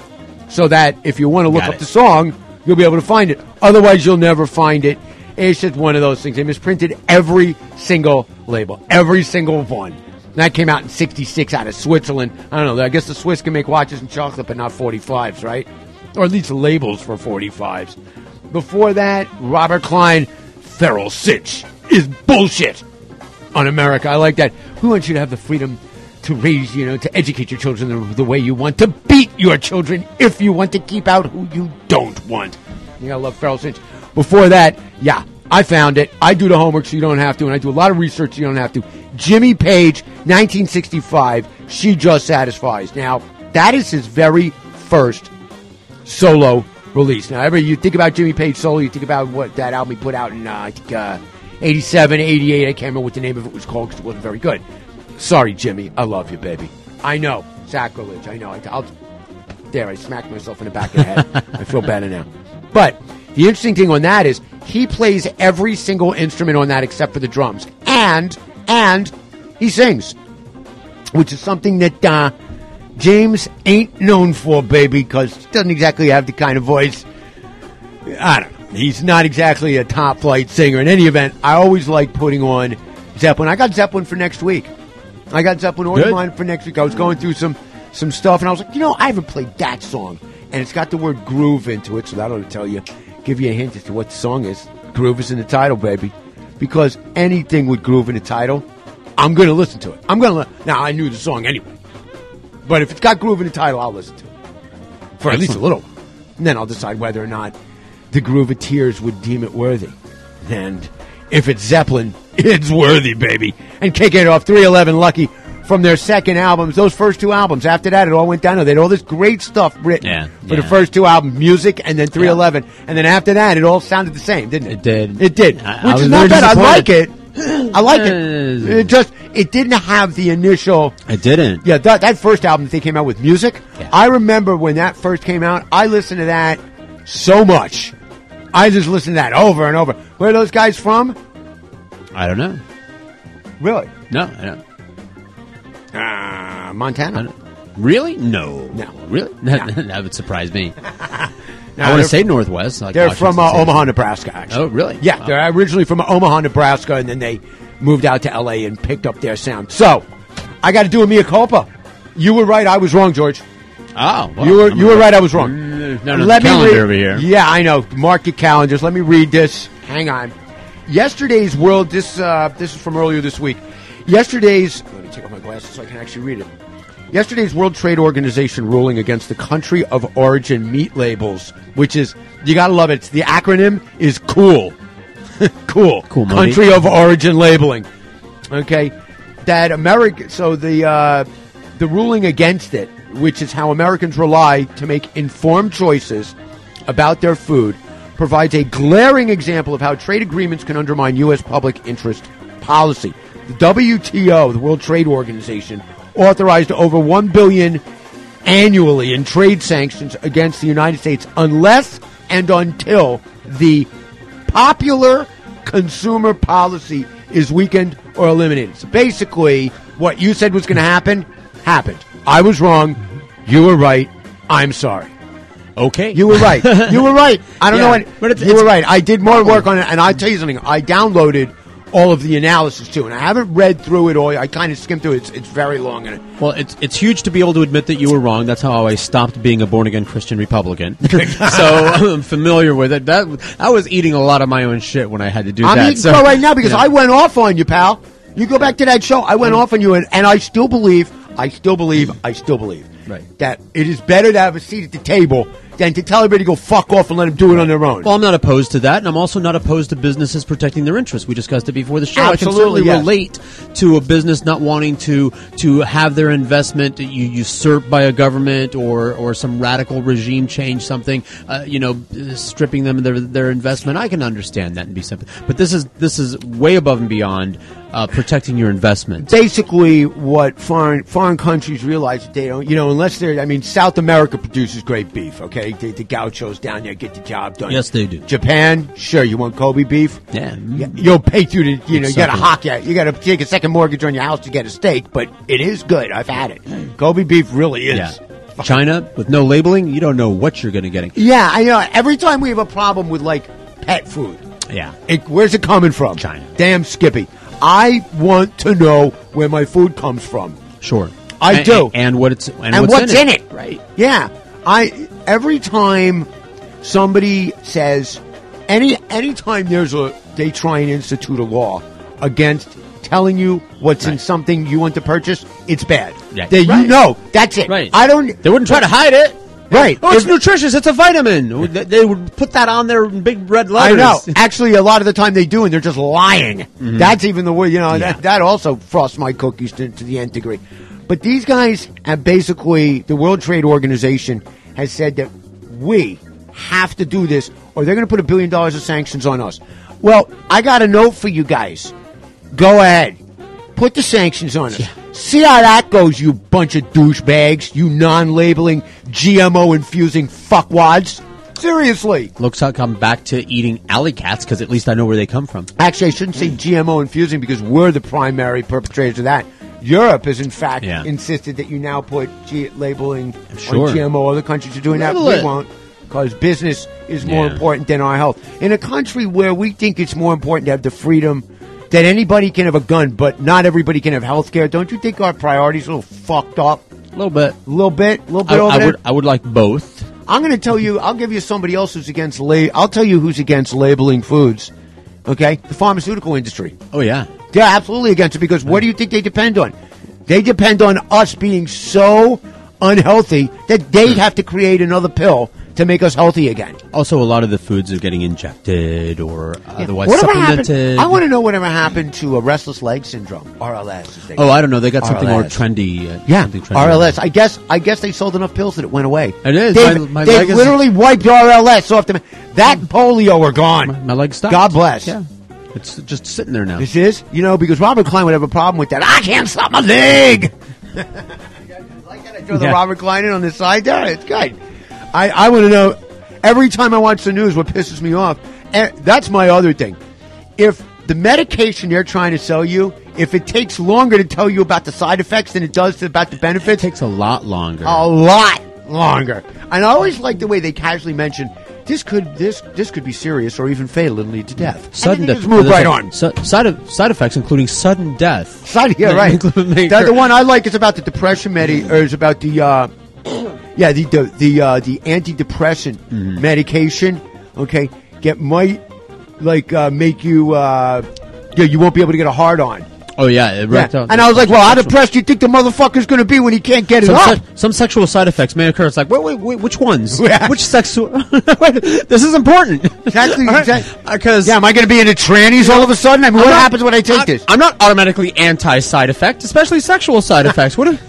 so that if you want to look Got up it. the song, you'll be able to find it. Otherwise, you'll never find it. It's just one of those things. They misprinted every single label, every single one. And that came out in '66 out of Switzerland. I don't know. I guess the Swiss can make watches and chocolate, but not 45s, right? Or at least labels for 45s. Before that, Robert Klein, Feral Cinch is bullshit on America. I like that. We want you to have the freedom to raise, you know, to educate your children the, the way you want, to beat your children if you want to keep out who you don't want. You gotta love Feral Cinch. Before that, yeah, I found it. I do the homework so you don't have to, and I do a lot of research so you don't have to. Jimmy Page, 1965, She Just Satisfies. Now, that is his very first solo release. Now, every you think about Jimmy Page solo, you think about what that album he put out in uh, I think uh, 87, 88. I can't remember what the name of it was called because it wasn't very good. Sorry, Jimmy. I love you, baby. I know sacrilege. I know. I, I'll there. I smacked myself in the back of the head. I feel better now. But the interesting thing on that is he plays every single instrument on that except for the drums, and and he sings, which is something that uh, James ain't known for, baby, because he doesn't exactly have the kind of voice. I don't know. He's not exactly a top flight singer. In any event, I always like putting on Zeppelin. I got Zeppelin for next week. I got Zeppelin ordered mine for next week. I was going through some some stuff, and I was like, you know, I haven't played that song, and it's got the word groove into it, so that ought to tell you, give you a hint as to what the song is. Groove is in the title, baby, because anything with groove in the title, I'm going to listen to it. I'm going to. Now I knew the song anyway, but if it's got groove in the title, I'll listen to it for at least a little. while. And then I'll decide whether or not the Groove of Tears would deem it worthy. And if it's Zeppelin, it's worthy, baby. And kick it off 311 Lucky from their second albums, those first two albums. After that, it all went downhill. They had all this great stuff written Yeah, for the first two albums, music, and then 311. And then after that, it all sounded the same, didn't it? It did. It did. I- I Which was is not bad. I like it. I like it. It just, it didn't have the initial. It didn't. Yeah, that, that first album that they came out with music, I remember when that first came out, I listened to that so much. I just listened to that over and over. Where are those guys from? I don't know. Really? No, I don't. Uh, Montana. Really? No. No. Really? That, that would surprise me. No, I want to say Northwest. Like they're Washington from uh, Omaha, Nebraska, actually. Oh, really? Yeah, they're originally from Omaha, Nebraska, and then they moved out to L.A. and picked up their sound. So, I got to do a mea culpa. You were right. I was wrong, George. Oh, well, you were I'm you were right. right. I was wrong. Mm, no, Let me calendar read- over here. Yeah, I know. Mark your calendars. Let me read this. Hang on. Yesterday's world. This uh, this is from earlier this week. Yesterday's. Let me take off my glasses so I can actually read it. Yesterday's World Trade Organization ruling against the country of origin meat labels, which is you gotta love it. It's, the acronym is cool, cool, Cool money. country of origin labeling. Okay, that America. So the uh, the ruling against it, which is how Americans rely to make informed choices about their food, provides a glaring example of how trade agreements can undermine U.S. public interest policy. The WTO, the World Trade Organization, authorized over one billion annually in trade sanctions against the United States unless and until the popular consumer policy is weakened or eliminated. So basically, what you said was going to happen happened. I was wrong. You were right. I'm sorry. Okay. You were right. You were right. I don't Yeah, know what. but it's- you were right. I did more work on it, and I'll tell you something. I downloaded all of the analysis too, and I haven't read through it all. I kind of skimmed through it. It's, it's very long, and Well, it's it's huge to be able to admit that you were wrong. That's how I stopped being a born again Christian Republican. so I'm familiar with it. That I was eating a lot of my own shit when I had to do I'm that. eating so, right now because yeah. I went off on you, pal. You go back to that show. I went mm. off on you, and, and I still believe, I still believe, I still believe Right. that it is better to have a seat at the table than to tell everybody to go fuck off and let them do it on their own. Well, I'm not opposed to that, and I'm also not opposed to businesses protecting their interests. We discussed it before the show. I can certainly yes. relate to a business not wanting to to have their investment usurped by a government or or some radical regime change something. Uh, you know, stripping them of their their investment. I can understand that and be simple. But this is this is way above and beyond uh, protecting your investment. basically what foreign foreign countries realize that they don't, you know, unless they're. I mean, South America produces great beef. Okay, the, the gauchos down there get the job done. Yes, they do. Japan, sure, you want Kobe beef? Yeah, you'll pay through the. You know, you got to hock it. You got to take a second mortgage on your house to get a steak, but it is good. I've had it. Kobe beef really is. Yeah. China with no labeling, you don't know what you're going to getting. Yeah, I know. Every time we have a problem with like pet food, Yeah. it, where's it coming from? China. Damn Skippy. I want to know where my food comes from. Sure. I And- do. And, what it's and, and what's, what's, in, it. Right. Yeah. I every time somebody says any anytime there's a they try and institute a law against telling you what's in something you want to purchase, it's bad. Yeah. That you Right. know. That's it. Right. I don't They wouldn't try to hide it. Right. Oh, it's If- nutritious. It's a vitamin. They- would put that on their big red letters. I know. Actually, a lot of the time they do, and they're just lying. Mm-hmm. That's even the way, you know, that, that also frosts my cookies to, to the nth degree. But these guys have basically, the World Trade Organization has said that we have to do this, or they're going to put a billion dollars of sanctions on us. Well, I got a note for you guys. Go ahead. Put the sanctions on us. See how that goes, you bunch of douchebags, you non labeling, GMO infusing fuckwads. Seriously. Looks like I'm back to eating alley cats because at least I know where they come from. Actually, I shouldn't say GMO infusing because we're the primary perpetrators of that. Europe has, in fact, Yeah. insisted that you now put G- labeling Sure. on GMO. Other countries are doing Label that. it. We won't because business is more Yeah. important than our health. In a country where we think it's more important to have the freedom that anybody can have a gun, but not everybody can have health care. Don't you think our priorities are a little fucked up? A little bit. A little bit? A little I, bit over I there? would I would like both. I'm going to tell you. I'll give you somebody else who's against. La- I'll tell you who's against labeling foods. Okay, the pharmaceutical industry. Oh yeah, they're absolutely against it because what do you think they depend on? They depend on us being so unhealthy that they hmm. have to create another pill to make us healthy again. Also, a lot of the foods are getting injected or otherwise Whatever supplemented. happened? I want to know whatever happened to a restless leg syndrome, RLS. Oh, I don't know. They got something more trendy. Uh, Yeah, something trendy. RLS. I guess. I guess they sold enough pills that it went away. It is. They, My- my they leg is- literally wiped RLS off the. That polio are gone. My leg stopped. God bless. Yeah, it's just sitting there now. This is, you know, because Robert Klein would have a problem with that. I can't stop my leg. I gotta throw the Yeah. Robert Klein in on the side there. It's good. I, I want to know every time I watch the news what pisses me off. And that's my other thing. If the medication they're trying to sell you, if it takes longer to tell you about the side effects than it does about the benefits, it takes a lot longer. A lot longer. And I always like the way they casually mention this could this this could be serious or even fatal and lead to death. Sudden death. move right a- on. su- side of, side effects, including sudden death. Side, yeah, right. Make That, the one I like is about the depression medi, or is about the, uh, yeah, the the the, uh, the antidepressant Mm-hmm. medication. Okay, get might like uh, make you, uh, yeah, you won't be able to get a hard on. Oh yeah, it Yeah. And I was like, well, how depressed do you think the motherfucker's going to be when he can't get it some, up? se- some sexual side effects may occur. It's like, wait, wait, wait which ones? Which sexual? This is important. Exactly. Right. Because yeah, am I going to be into trannies all of a sudden? I mean, I'm what not- happens when I take I'm- this? I'm not automatically anti side effect, especially sexual side effects. What? If,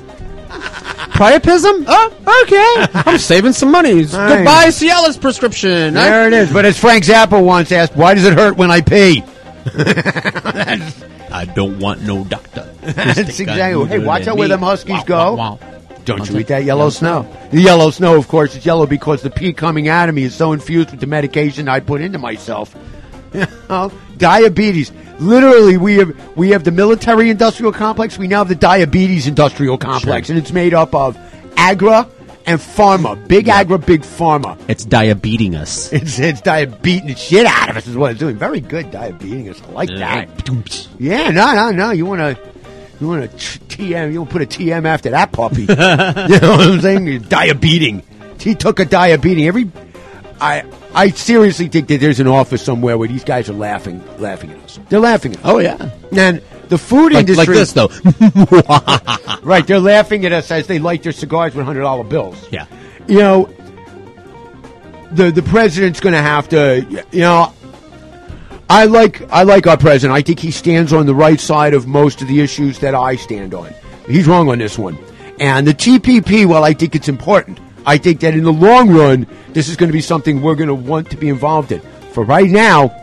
priapism? Oh, okay. I'm saving some money. Right. Goodbye, Cialis prescription. There it is. But as Frank Zappa once asked, why does it hurt when I pee? I don't want no doctor. That's exactly. Hey, watch in out where me. them huskies Wow, go. wow, wow. Don't I'll you eat that yellow snow. The yellow snow, of course, is yellow because the pee coming out of me is so infused with the medication I put into myself. Diabetes. Literally, we have we have the military industrial complex. We now have the diabetes industrial complex, and it's made up of agra and pharma. Big agra, big pharma. It's diabeting us. It's it's diabeting the shit out of us is what it's doing. Very good diabeting us. I like that. Yeah, no, no, no. You want to you want to TM? You want to put a TM after that puppy? you know what I'm saying? Diabeting. He took a diabeting. Every I I seriously think that there's an office somewhere where these guys are laughing laughing at us. They're laughing at us. Oh yeah. And the food Like, industry like this though. right, they're laughing at us as they light their cigars with hundred dollar bills. Yeah. You know, the the president's going to have to. You know, I like I like our president. I think he stands on the right side of most of the issues that I stand on. He's wrong on this one. And the TPP, well, I think it's important. I think that in the long run, this is going to be something we're going to want to be involved in. For right now,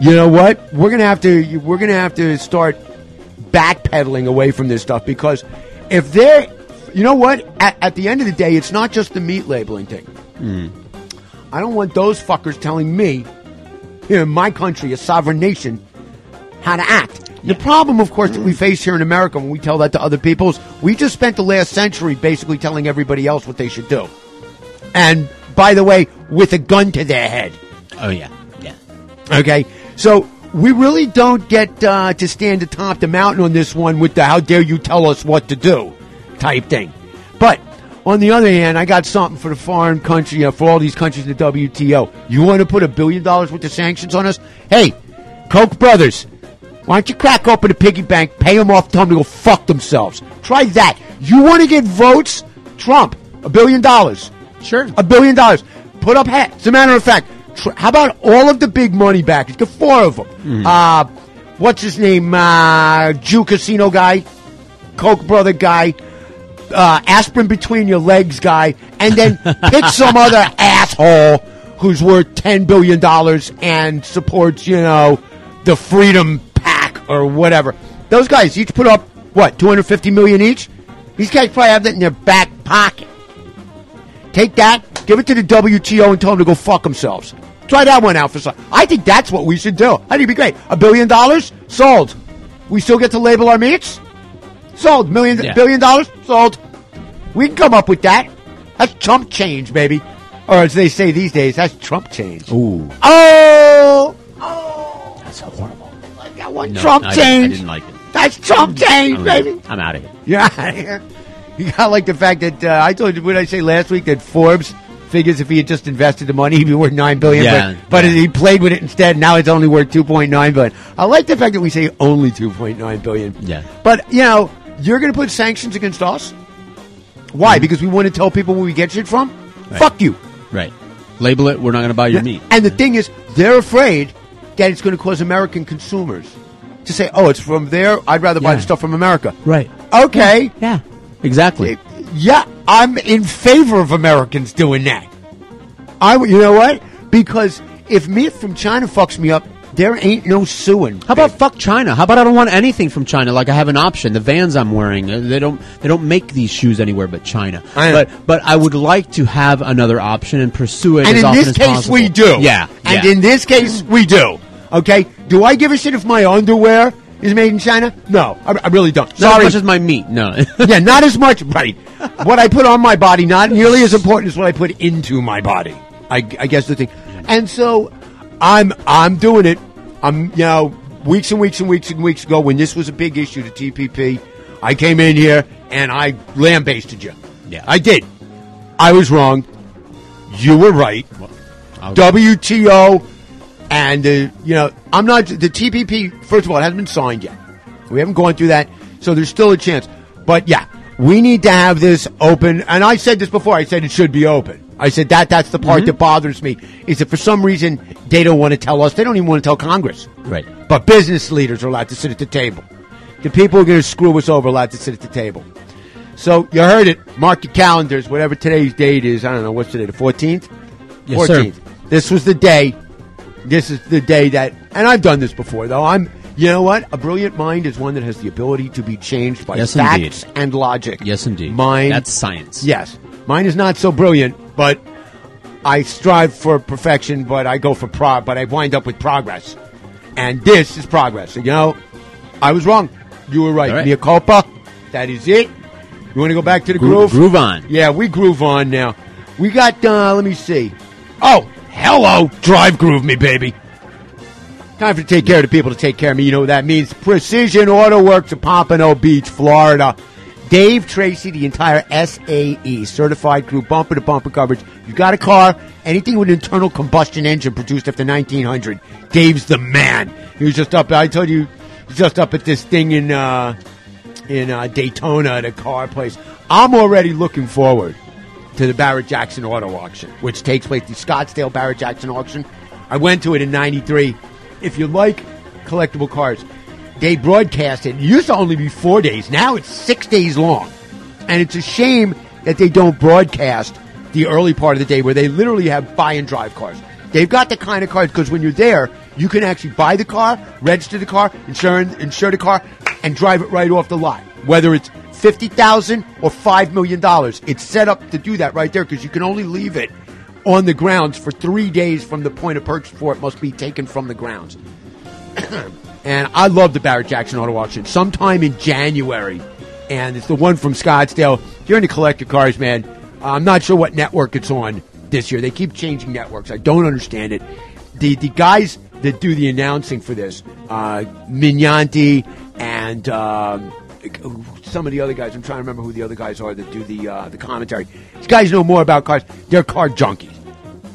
you know what? We're going to have to we're going to have to start backpedaling away from this stuff because if they're, you know what? At, at the end of the day, it's not just the meat labeling thing. Hmm. I don't want those fuckers telling me, here in my country, a sovereign nation, how to act. The problem, of course, that we face here in America when we tell that to other people is we just spent the last century basically telling everybody else what they should do. And by the way, with a gun to their head. Oh yeah. Yeah. Okay, so we really don't get uh, to stand atop the mountain on this one with the "How dare you tell us what to do" type thing. But on the other hand, I got something for the foreign country, uh, for all these countries in the WTO. You want to put a billion dollars worth of sanctions on us? Hey, Koch brothers, why don't you crack open a piggy bank, pay them off, tell them to go fuck themselves? Try that. You want to get votes? Trump, a billion dollars. Sure. A billion dollars. Put up hat. As a matter of fact, tr- how about all of the big money backers? Get four of them. Uh, what's his name? Uh, Jew casino guy, Koch brother guy, uh, aspirin between your legs guy, and then pick some other asshole who's worth ten billion dollars and supports, you know, the Freedom or whatever. Those guys each put up what two hundred fifty million each. These guys probably have that in their back pocket. Take that, give it to the WTO, and tell them to go fuck themselves. Try that one out for some. I think that's what we should do. I think it'd be great. A billion dollars sold. We still get to label our meats. Sold. Million Yeah. billion dollars sold. We can come up with that. That's chump change, baby. Or as they say these days, that's Trump change. Ooh. Oh, That's horrible. Look at one No, Trump I, change. I didn't like it. That's Trump change, I'm, baby. I'm out of here. You're out of here. You got like the fact that uh, I told you what I say last week that Forbes figures if he had just invested the money he'd be worth nine billion. Yeah, but but he played with it instead. Now it's only worth two point nine billion. I like the fact that we say only two point nine billion. Yeah. But you know you're going to put sanctions against us. Why? Because we want to tell people where we get shit from. Fuck you. Right. Label it. We're not going to buy your meat. And the thing is, they're afraid that it's going to cause American consumers to say, "Oh, it's from there. I'd rather buy Yeah. the stuff from America." Right. Okay. Yeah. Exactly. Yeah, I'm in favor of Americans doing that. I, you know what? Because if meat from China fucks me up, there ain't no suing. How about fuck China? How about I don't want anything from China? Like I have an option. The Vans I'm wearing, uh, they don't they don't make these shoes anywhere but China. I know. But but I would like to have another option and pursue it. And as in often this as case, possible. we do. Yeah. And yeah. in this case, we do. Okay. Do I give a shit if my underwear is made in China? No, I, I really don't. Not Sorry. as much as my meat. No. yeah, not as much. Right. What I put on my body, not nearly as important as what I put into my body. I, I guess the thing. And so, I'm I'm doing it. I'm you know weeks and weeks and weeks and weeks ago when this was a big issue to TPP, I came in here and I lambasted you. Yeah. I did. I was wrong. You were right. I'll- WTO and uh, you know I'm not the TPP. First of all, it hasn't been signed yet. We haven't gone through that, so there's still a chance. But yeah, we need to have this open. And I said this before. I said it should be open. I said that that's the part Mhm. that bothers me is that for some reason they don't want to tell us. They don't even want to tell Congress. Right. But business leaders are allowed to sit at the table. The people who are going to screw us over are allowed to sit at the table. So you heard it. Mark your calendars. Whatever today's date is. I don't know what's today. The fourteenth. Yes, sir. This was the day. This is the day that, and I've done this before though. I'm. You know what? A brilliant mind is one that has the ability to be changed by Yes, facts indeed. and logic. Yes, indeed. Mine. That's science. Yes. Mine is not so brilliant, but I strive for perfection, but I go for pro, but I wind up with progress. And this is progress. You know, I was wrong. You were right. All right. Mea culpa. That is it. You want to go back to the Gro- groove? groove on. Yeah, we groove on now. We got, uh, let me see. Oh, hello. Drive groove me, baby. Time to take care of the people to take care of me. You know what that means. Precision Auto Works of Pompano Beach, Florida. Dave Tracy, the entire SAE, certified crew, bumper to bumper coverage. You've got a car, anything with an internal combustion engine produced after 1900. Dave's the man. He was just up, I told you, he's just up at this thing in, uh, in uh, Daytona at a car place. I'm already looking forward to the Barrett Jackson Auto Auction, which takes place the Scottsdale Barrett Jackson Auction. I went to it in '93. If you like collectible cars, they broadcast it. It used to only be four days. Now it's six days long, and it's a shame that they don't broadcast the early part of the day where they literally have buy and drive cars. They've got the kind of cars because when you're there, you can actually buy the car, register the car, insure insure the car, and drive it right off the lot. Whether it's fifty thousand or five million dollars, it's set up to do that right there because you can only leave it on the grounds for three days from the point of purchase for it must be taken from the grounds. and I love the Barrett Jackson Auto Auction. Sometime in January, and it's the one from Scottsdale. If you're into collector cars, man, I'm not sure what network it's on this year. They keep changing networks. I don't understand it. The the guys that do the announcing for this, uh, Magnante and um, some of the other guys. I'm trying to remember who the other guys are that do the uh, the commentary. These guys know more about cars. They're car junkies.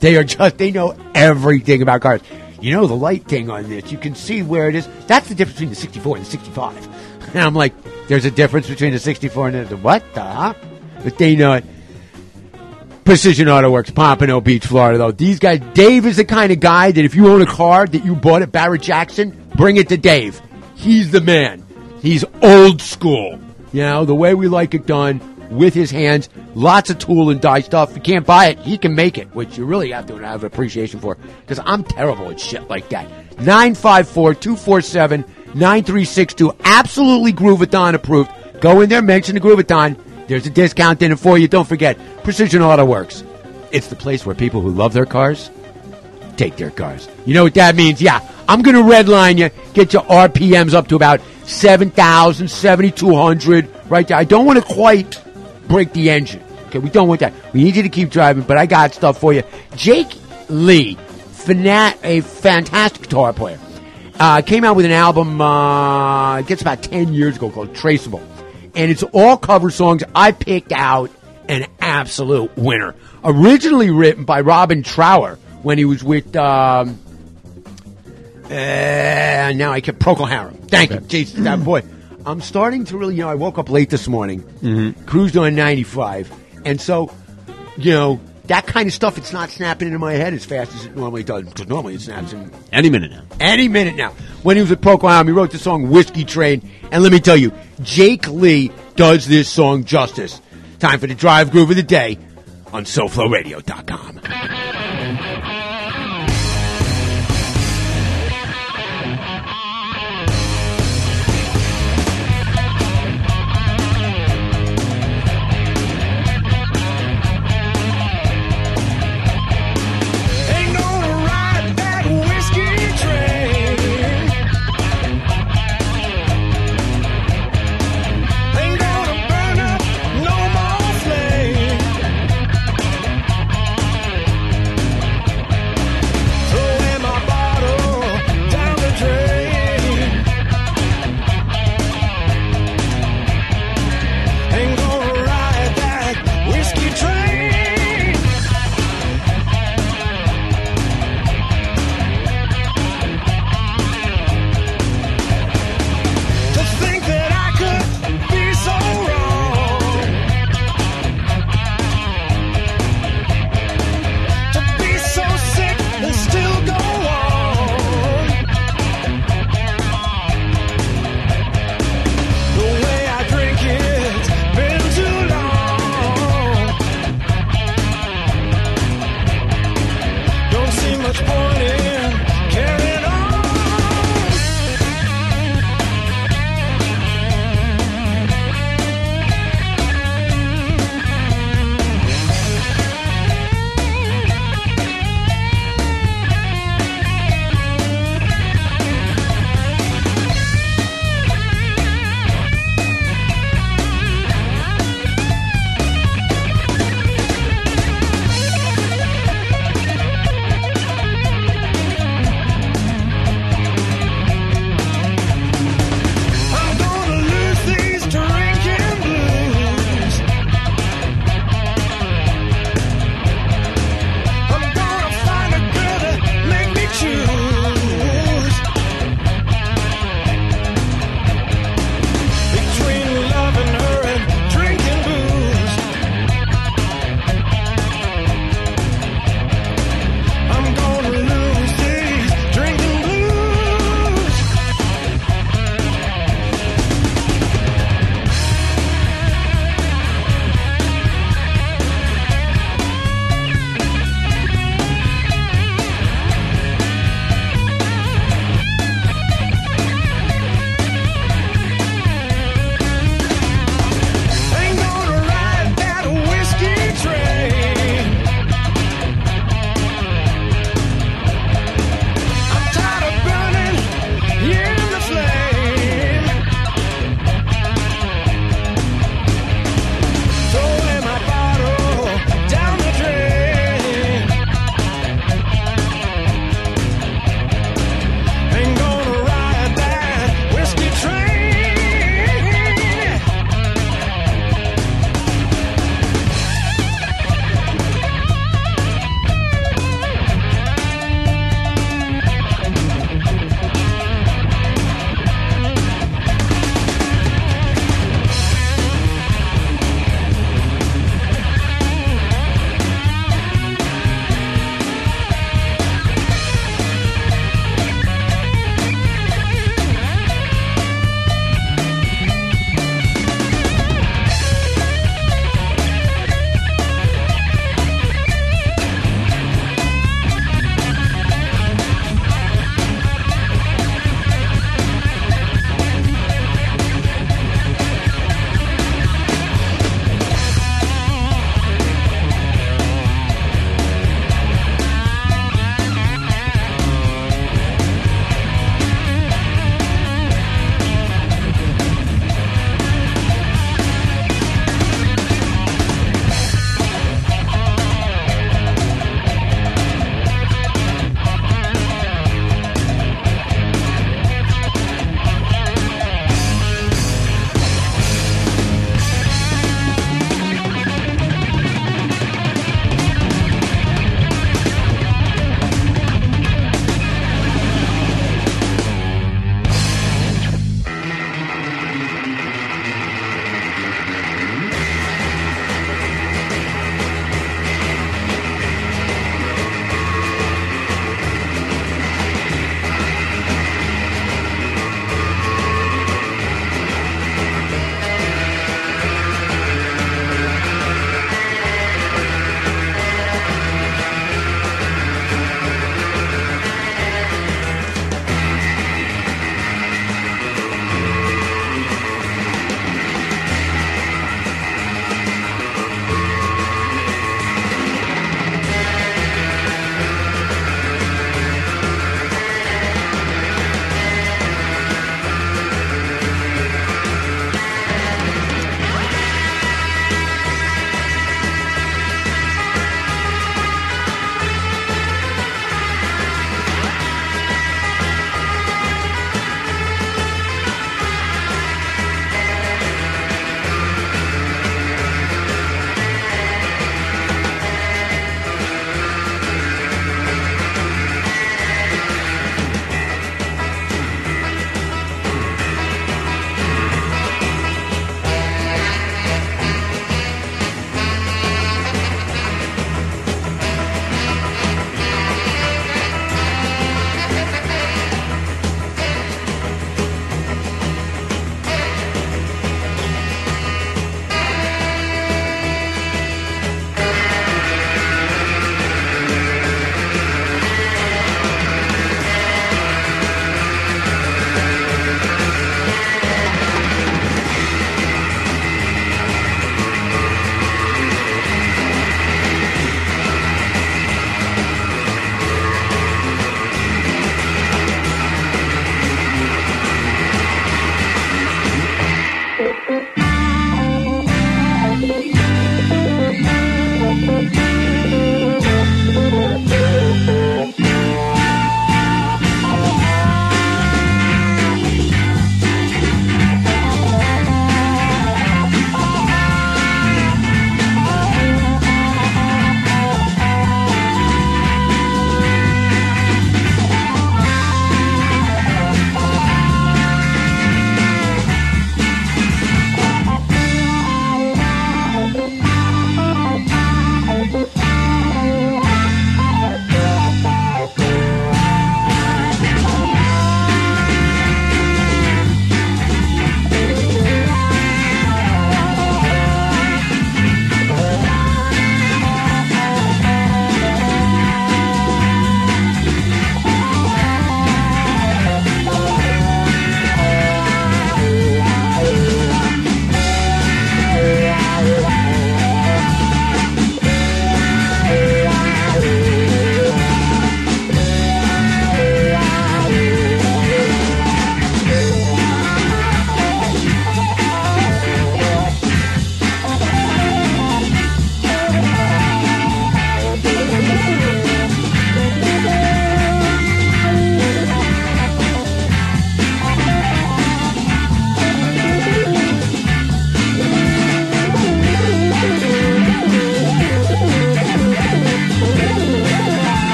They are just they know everything about cars. You know the light thing on this. You can see where it is. That's the difference between the 64 and the 65. And I'm like, there's a difference between the 64 and the what the? Huh? But they know it. Precision Auto Works, Pompano Beach, Florida. Though these guys, Dave is the kind of guy that if you own a car that you bought at Barrett Jackson, bring it to Dave. He's the man. He's old school. You know the way we like it done with his hands. Lots of tool and die stuff. You can't buy it, he can make it, which you really have to have appreciation for. Because I'm terrible at shit like that. 954 247 9362. Absolutely Groovathon approved. Go in there, mention the Groovathon. There's a discount in it for you. Don't forget, Precision Auto Works. It's the place where people who love their cars take their cars. You know what that means? Yeah, I'm going to redline you, get your RPMs up to about 7,000, 7,200, right there. I don't want to quite break the engine. Okay, we don't want that. We need you to keep driving, but I got stuff for you. Jake Lee, fana- a fantastic guitar player. uh, came out with an album, uh, it gets about 10 years ago called Traceable. And it's all cover songs. I picked out an absolute winner. Originally written by Robin Trower when he was with, um, uh, now I can Procol Harum. Thank you. Jeez, that boy. I'm starting to really, you know, I woke up late this morning, Mm-hmm. cruised on 95, and so, you know, that kind of stuff, it's not snapping into my head as fast as it normally does, because normally it snaps in Any minute now. any minute now. When he was with Procol Harum, he wrote the song Whiskey Train, and let me tell you, Jake Lee does this song justice. Time for the Drive Groove of the Day on SoFloRadio.com.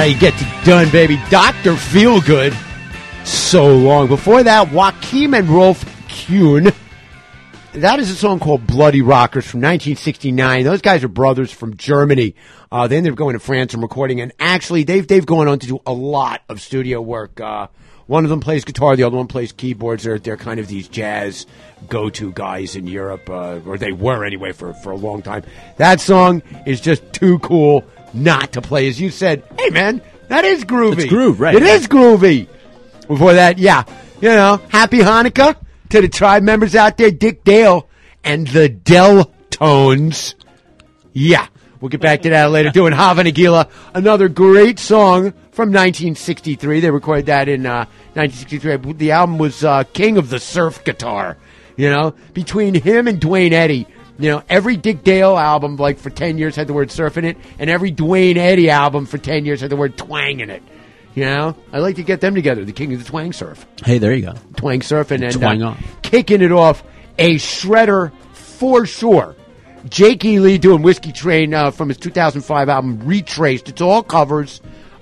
how you get it done, baby. Dr. Feelgood. So long. Before that, Joachim and Rolf Kuhn. That is a song called Bloody Rockers from 1969. Those guys are brothers from Germany. Uh, they ended up going to France and recording, and actually, they've they've gone on to do a lot of studio work. Uh, one of them plays guitar, the other one plays keyboards. They're they're kind of these jazz go-to guys in Europe, uh, or they were anyway for for a long time. That song is just too cool not to play. As you said, hey man, that is groovy. It's groove, right. It is groovy. Before that, yeah, you know, happy Hanukkah to the tribe members out there, Dick Dale and the Del Tones. Yeah, we'll get back to that later. Doing Hava Nagila, another great song from 1963. They recorded that in uh, 1963. The album was uh, King of the Surf Guitar. You know, between him and Duane Eddy. You know, every Dick Dale album, like for 10 years, had the word surf in it, and every Duane Eddy album for 10 years had the word twang in it. You know, I like to get them together, the king of the twang surf. Hey, there you go. Twang surf and, and Twang uh, kicking it off, a shredder for sure. Jake E. Lee doing Whiskey Train uh, from his 2005 album Retraced. It's all covers.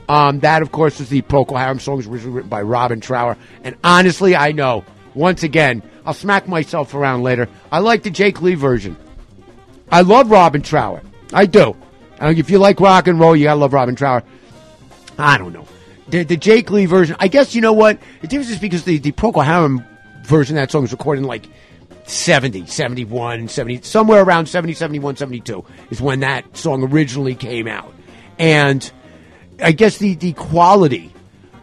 Um, that, of course, was the Procol Harum song, originally written by Robin Trower. And honestly, I know, once again, I'll smack myself around later. I like the Jake Lee version. I love Robin Trower. I do. Uh, if you like rock and roll, you gotta love Robin Trower. I don't know. The, the Jake Lee version, I guess you know what? The difference is because the, the Procol Harum version of that song was recorded in like 70, 71, 70, somewhere around 70, 71, 72 is when that song originally came out. And I guess the, the quality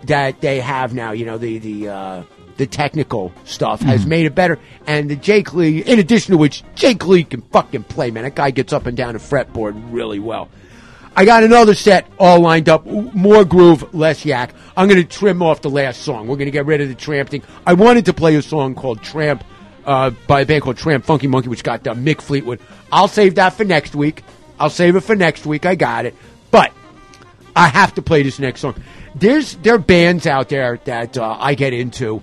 that they have now, you know, the, the, uh, the technical stuff has Mhm. made it better. And the Jake Lee, in addition to which, Jake Lee can fucking play, man. That guy gets up and down a fretboard really well. I got another set all lined up. More groove, less yak. I'm going to trim off the last song. We're going to get rid of the tramp thing. I wanted to play a song called Tramp uh, by a band called Tramp Funky Monkey, which got uh, Mick Fleetwood. I'll save that for next week. I'll save it for next week. I got it. But I have to play this next song. There's there are bands out there that uh, I get into,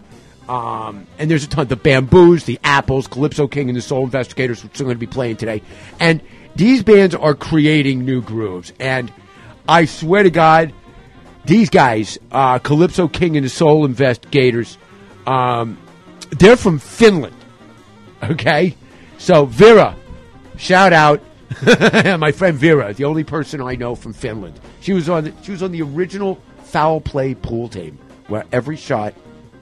um, and there's a ton. The Bamboos, the Apples, Calypso King, and the Soul Investigators, which I'm going to be playing today. And these bands are creating new grooves. And I swear to God, these guys, uh, Calypso King and the Soul Investigators, um, they're from Finland. Okay, so Vera, shout out, my friend Vera, the only person I know from Finland. She was on. The, she was on the original foul play pool team, where every shot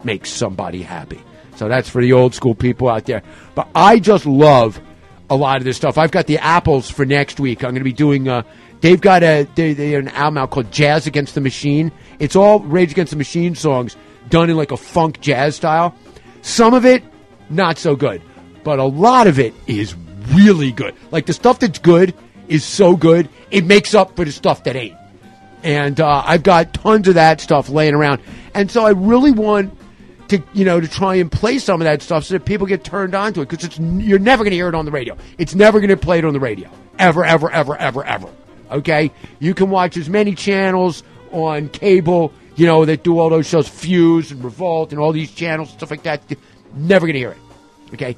makes somebody happy. So that's for the old school people out there. But I just love a lot of this stuff. I've got the apples for next week. I'm going to be doing. Uh, they've got a they, they an album out called Jazz Against the Machine. It's all Rage Against the Machine songs done in like a funk jazz style. Some of it not so good, but a lot of it is really good. Like the stuff that's good is so good it makes up for the stuff that ain't. And uh, I've got tons of that stuff laying around, and so I really want to you know to try and play some of that stuff so that people get turned on to it because it's you're never going to hear it on the radio. It's never going to play it on the radio ever, ever, ever, ever, ever. Okay, you can watch as many channels on cable, you know, that do all those shows, Fuse and Revolt and all these channels stuff like that. Never going to hear it. Okay,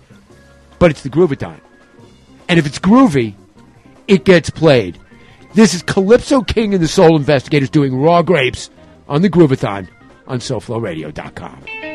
but it's the Groovathon, and if it's groovy, it gets played. This is Calypso King and the Soul Investigators doing Raw Grapes on the Groovathon on SoFloRadio.com.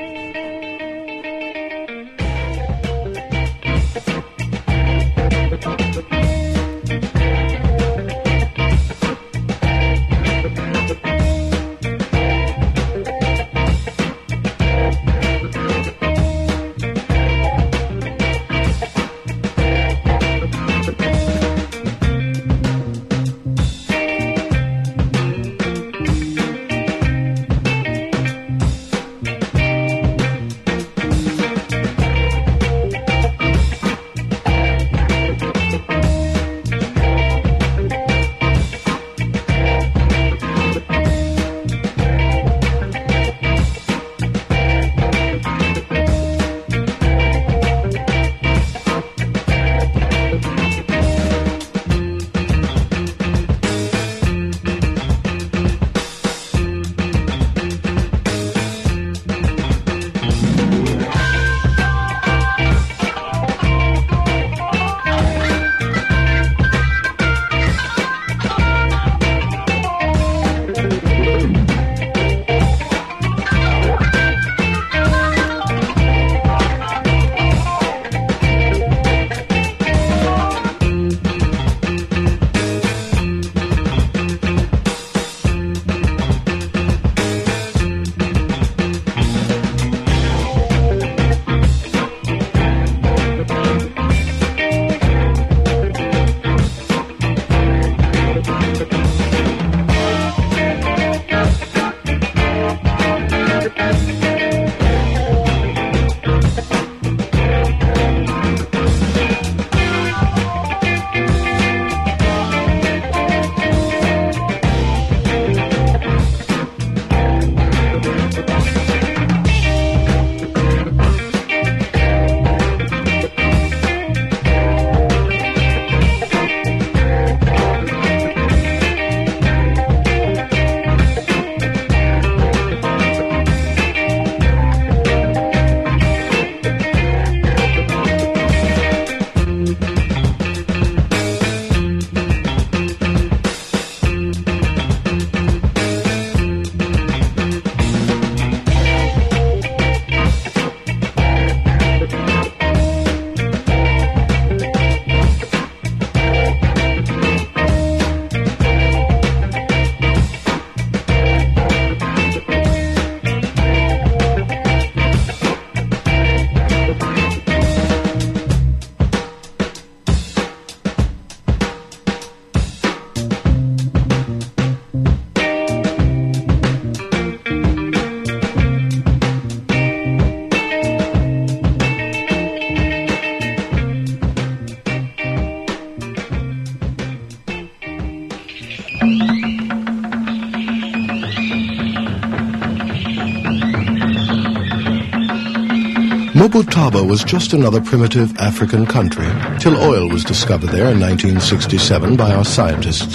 Futaba was just another primitive African country till oil was discovered there in 1967 by our scientists.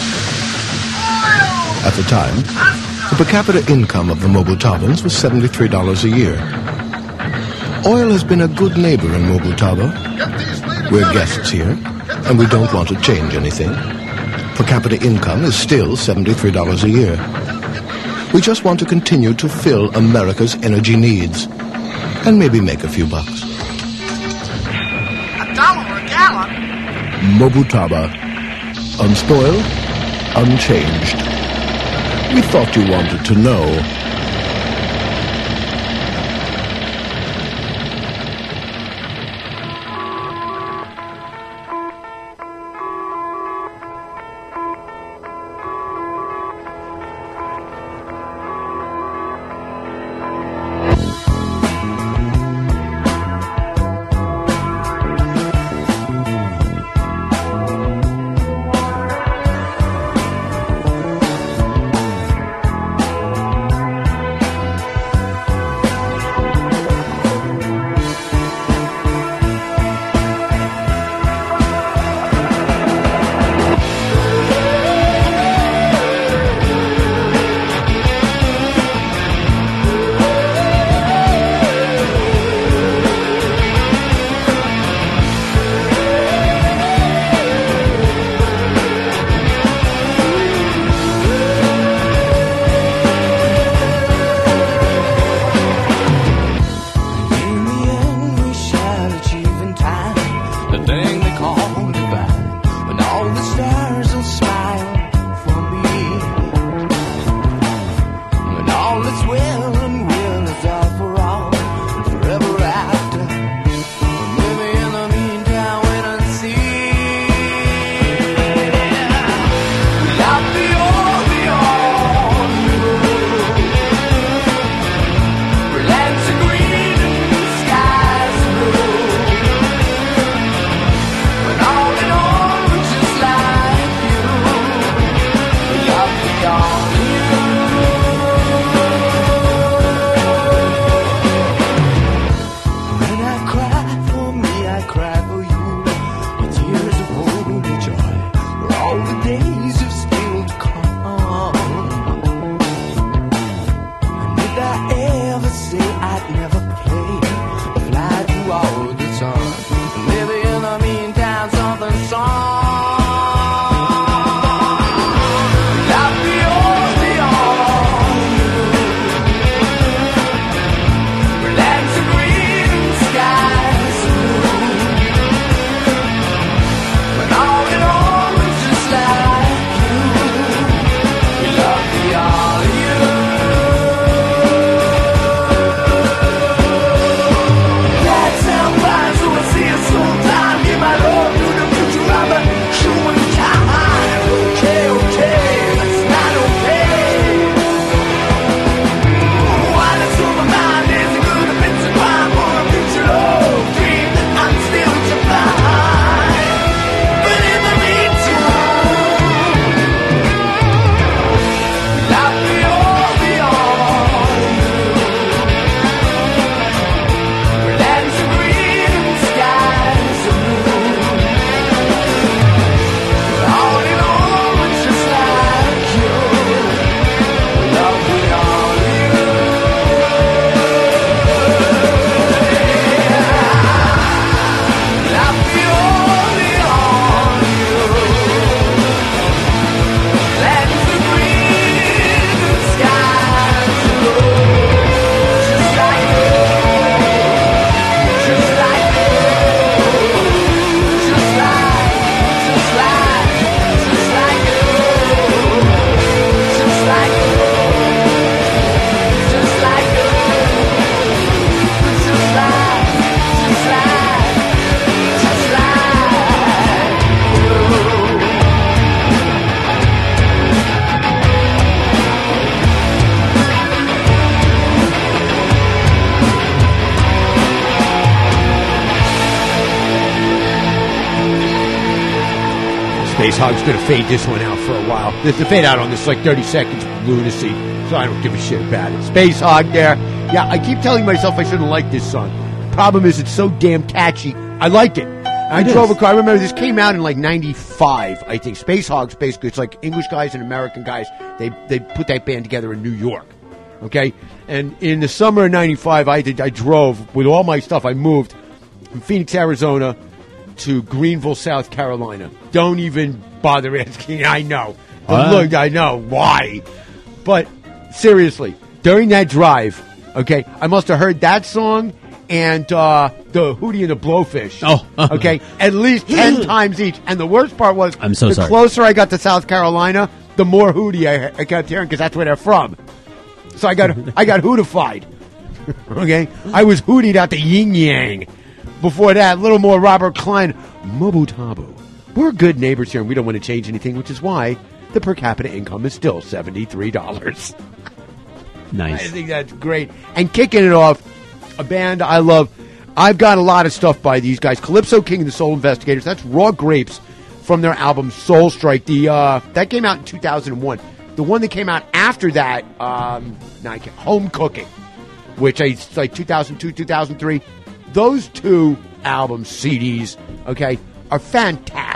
At the time, the per capita income of the Mobutabans was $73 a year. Oil has been a good neighbor in Mobutaba. We're guests here, and we don't want to change anything. Per capita income is still $73 a year. We just want to continue to fill America's energy needs and maybe make a few bucks. A dollar a gallon? Mobutaba. Unspoiled, unchanged. We thought you wanted to know I was going to fade this one out for a while. The, fade out on this like 30 seconds lunacy, so I don't give a shit about it. Spacehog there. Yeah, I keep telling myself I shouldn't like this song. The problem is it's so damn catchy. I like it. I drove a car. I remember this came out in like '95, I think. Spacehog's, basically, it's like English guys and American guys. They they put that band together in New York, okay. And in the summer of '95, I did. I drove with all my stuff. I moved from Phoenix, Arizona, to Greenville, South Carolina. Don't even bother asking. I know. What? look, I know why. But seriously, during that drive, okay, I must have heard that song and uh, the Hootie and the Blowfish. Oh. okay, at least ten times each. And the worst part was, I'm so the sorry. closer I got to South Carolina, the more Hootie I, I kept hearing because that's where they're from. So I got I got hootified. okay, I was hootied out the yin yang. Before that, a little more Robert Klein, Mobu Tabu. We're good neighbors here, and we don't want to change anything, which is why the per capita income is still seventy three dollars. Nice. I think that's great. And kicking it off, a band I love. I've got a lot of stuff by these guys. Calypso King and the Soul Investigators. That's Raw Grapes from their album Soul Strike. The uh, that came out in 2001. The one that came out after that, um, now I can't, Home Cooking, which I it's like 2002, 2003. Those two albums, CDs, okay, are fantastic.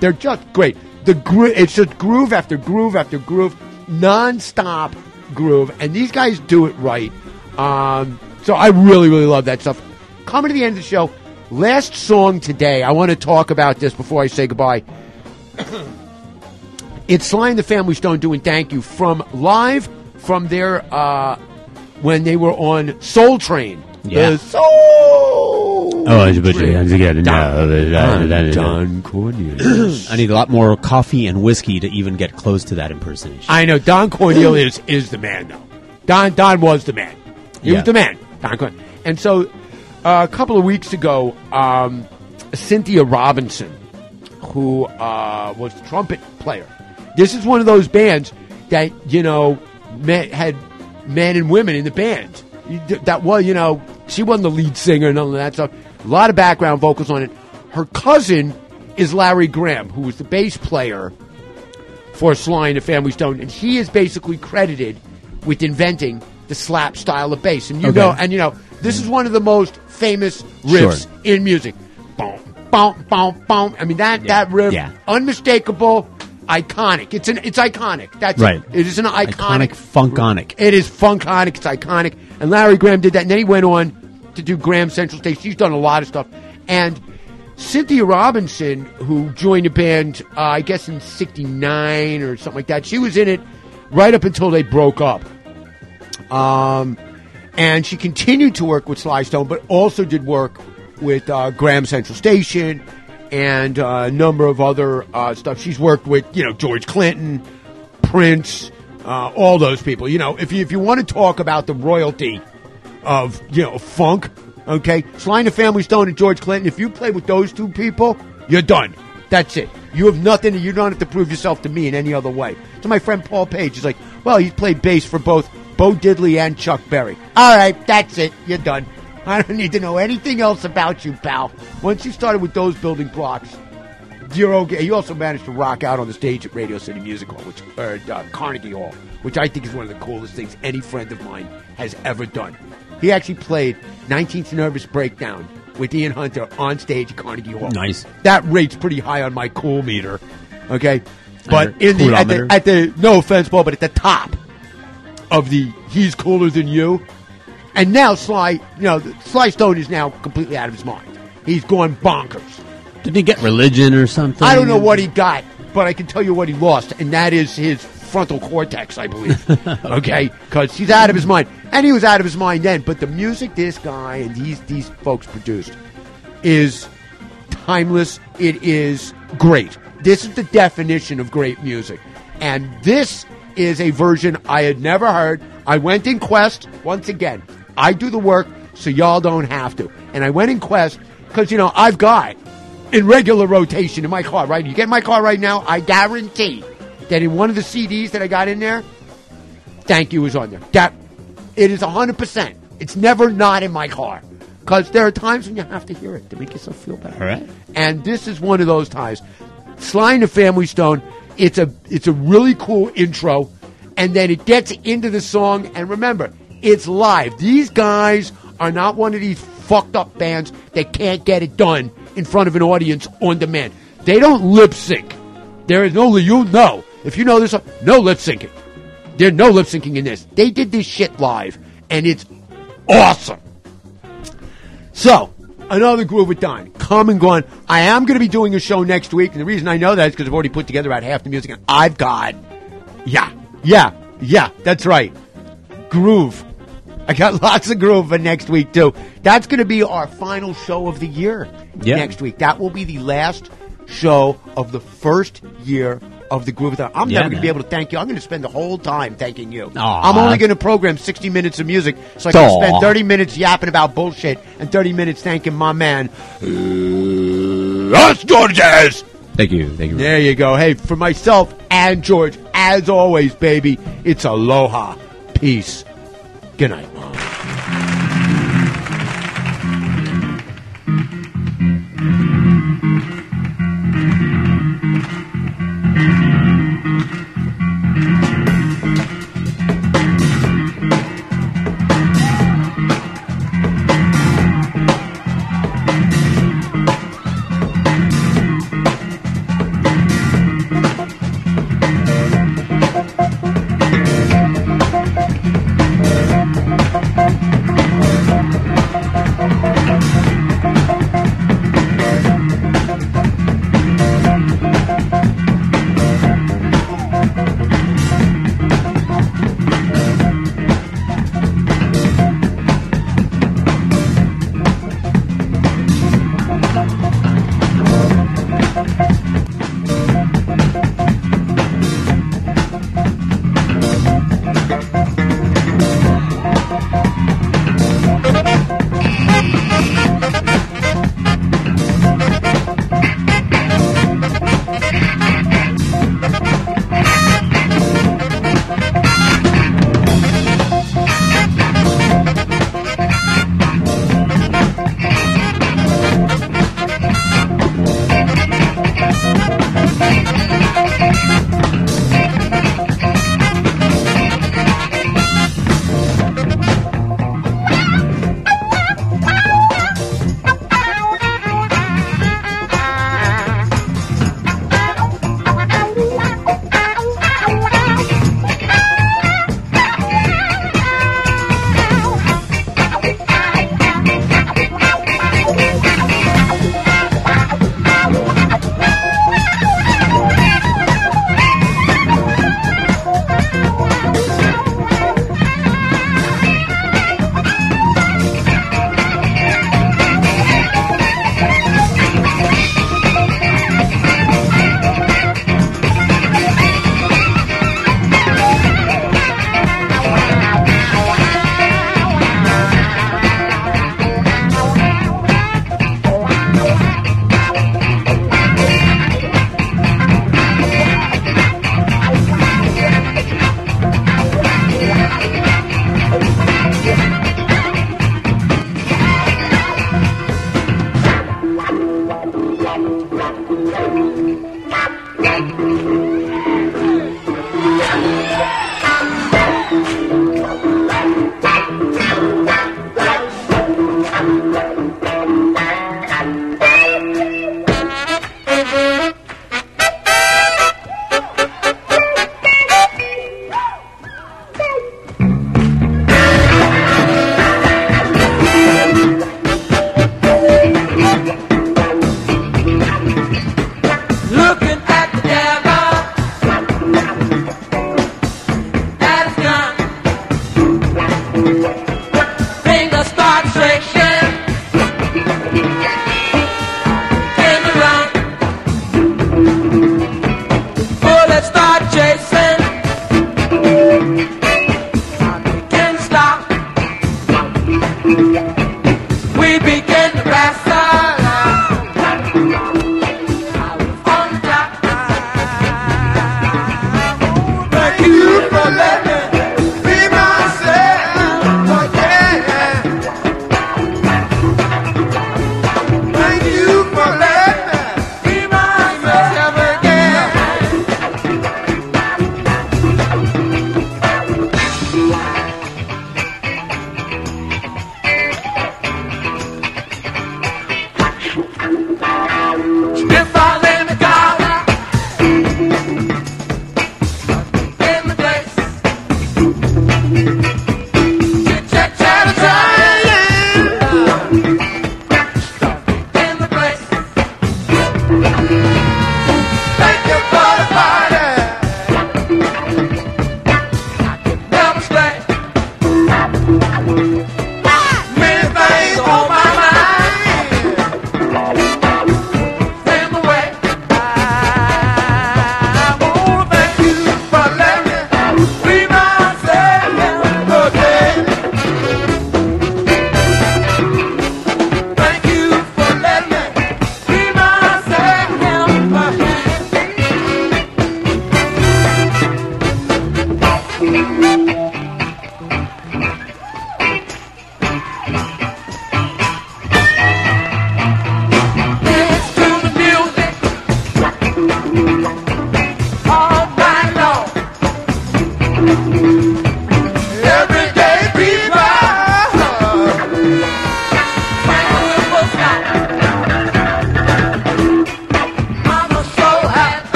They're just great. The gro- it's just groove after groove after groove, non-stop groove, and these guys do it right. Um, so I really, really love that stuff. Coming to the end of the show, last song today. I want to talk about this before I say goodbye. it's Sly and the Family Stone doing "Thank You" from live from their uh, when they were on Soul Train. Yeah. The Soul. Oh, it's- but Train. once again, no, Don- Don Cornelius. I need a lot more coffee and whiskey to even get close to that impersonation. I know Don Cornelius is the man, though. Don Don was the man. He Yeah. was the man. Don Corn- And so, uh, a couple of weeks ago, um, Cynthia Robinson, who uh, was the trumpet player, this is one of those bands that you know men, had men and women in the band. That was, you know, she wasn't the lead singer and none of that stuff. A lot of background vocals on it. Her cousin is Larry Graham, who was the bass player for Sly and the Family Stone, and he is basically credited with inventing the slap style of bass. And you Okay. know, and you know, this is one of the most famous riffs Sure. in music. Boom, boom, boom, boom. I mean that that riff, Yeah. unmistakable, iconic. It's an it's iconic. That's Right. It. it is an iconic, Iconic, funkonic. It is funkonic. It's iconic. And Larry Graham did that, and then he went on to do Graham Central Station. She's done a lot of stuff, and. Cynthia Robinson, who joined the band, uh, I guess in '69 or something like that, she was in it right up until they broke up. Um, and she continued to work with Sly Stone, but also did work with uh, Graham Central Station and a number of other uh, stuff. She's worked with, you know, George Clinton, Prince, uh, all those people. You know, if you if you want to talk about the royalty of you know funk, okay, Sly the Family Stone and George Clinton. If you play with those two people, you're done. That's it. You have nothing. You don't have to prove yourself to me in any other way. So my friend Paul Page is like, well, he's played bass for both Bo Diddley and Chuck Berry. All right, that's it. You're done. I don't need to know anything else about you, pal. Once you started with those building blocks, you're okay. He also managed to rock out on the stage at Radio City Music Hall, which or uh, Carnegie Hall, which I think is one of the coolest things any friend of mine has ever done. He actually played 19th Nervous Breakdown with Ian Hunter on stage at Carnegie Hall. Nice. That rate's pretty high on my cool meter. Okay, but in the at, the at the no offense, Paul, but at the top of the he's cooler than you. And now Sly, you know, Sly Stone is now completely out of his mind. He's gone bonkers. Did he get religion or something? I don't know what he got, but I can tell you what he lost, and that is his frontal cortex, I believe. okay, because he's out of his mind, and he was out of his mind then. But the music this guy and these these folks produced is timeless. It is great. This is the definition of great music, and this is a version I had never heard. I went in quest once again. I do the work so y'all don't have to, and I went in quest because you know I've got in regular rotation in my car, right? You get my car right now, I guarantee that in one of the CDs that I got in there, thank you is on there. That it is 100%. It's never not in my car. Because there are times when you have to hear it to make yourself feel better. All right. And this is one of those times. Sly and the Family Stone, it's a it's a really cool intro, and then it gets into the song. And remember, it's live. These guys are not one of these fucked up bands that can't get it done in front of an audience on demand. They don't lip sync. There is no you know. If you know this, no lip syncing. There's no lip syncing in this. They did this shit live, and it's awesome. So, another Groovathon. Come and gone. I am going to be doing a show next week, and the reason I know that is because I've already put together about half the music, and I've got, yeah, yeah, yeah, that's right, groove. I got lots of groove for next week too. That's going to be our final show of the year Yeah. next week. That will be the last show of the first year of the Groove. I'm Yeah, never going to be able to thank you. I'm going to spend the whole time thanking you. Aw. I'm only going to program 60 minutes of music, so I can Aw. spend 30 minutes yapping about bullshit and 30 minutes thanking my man, That's Georges. Thank you. Thank you. There you go. Hey, for myself and George, as always, baby, it's aloha. Peace. Good night, Mom.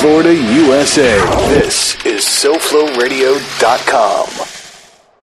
Florida, USA. This is SoFloRadio.com.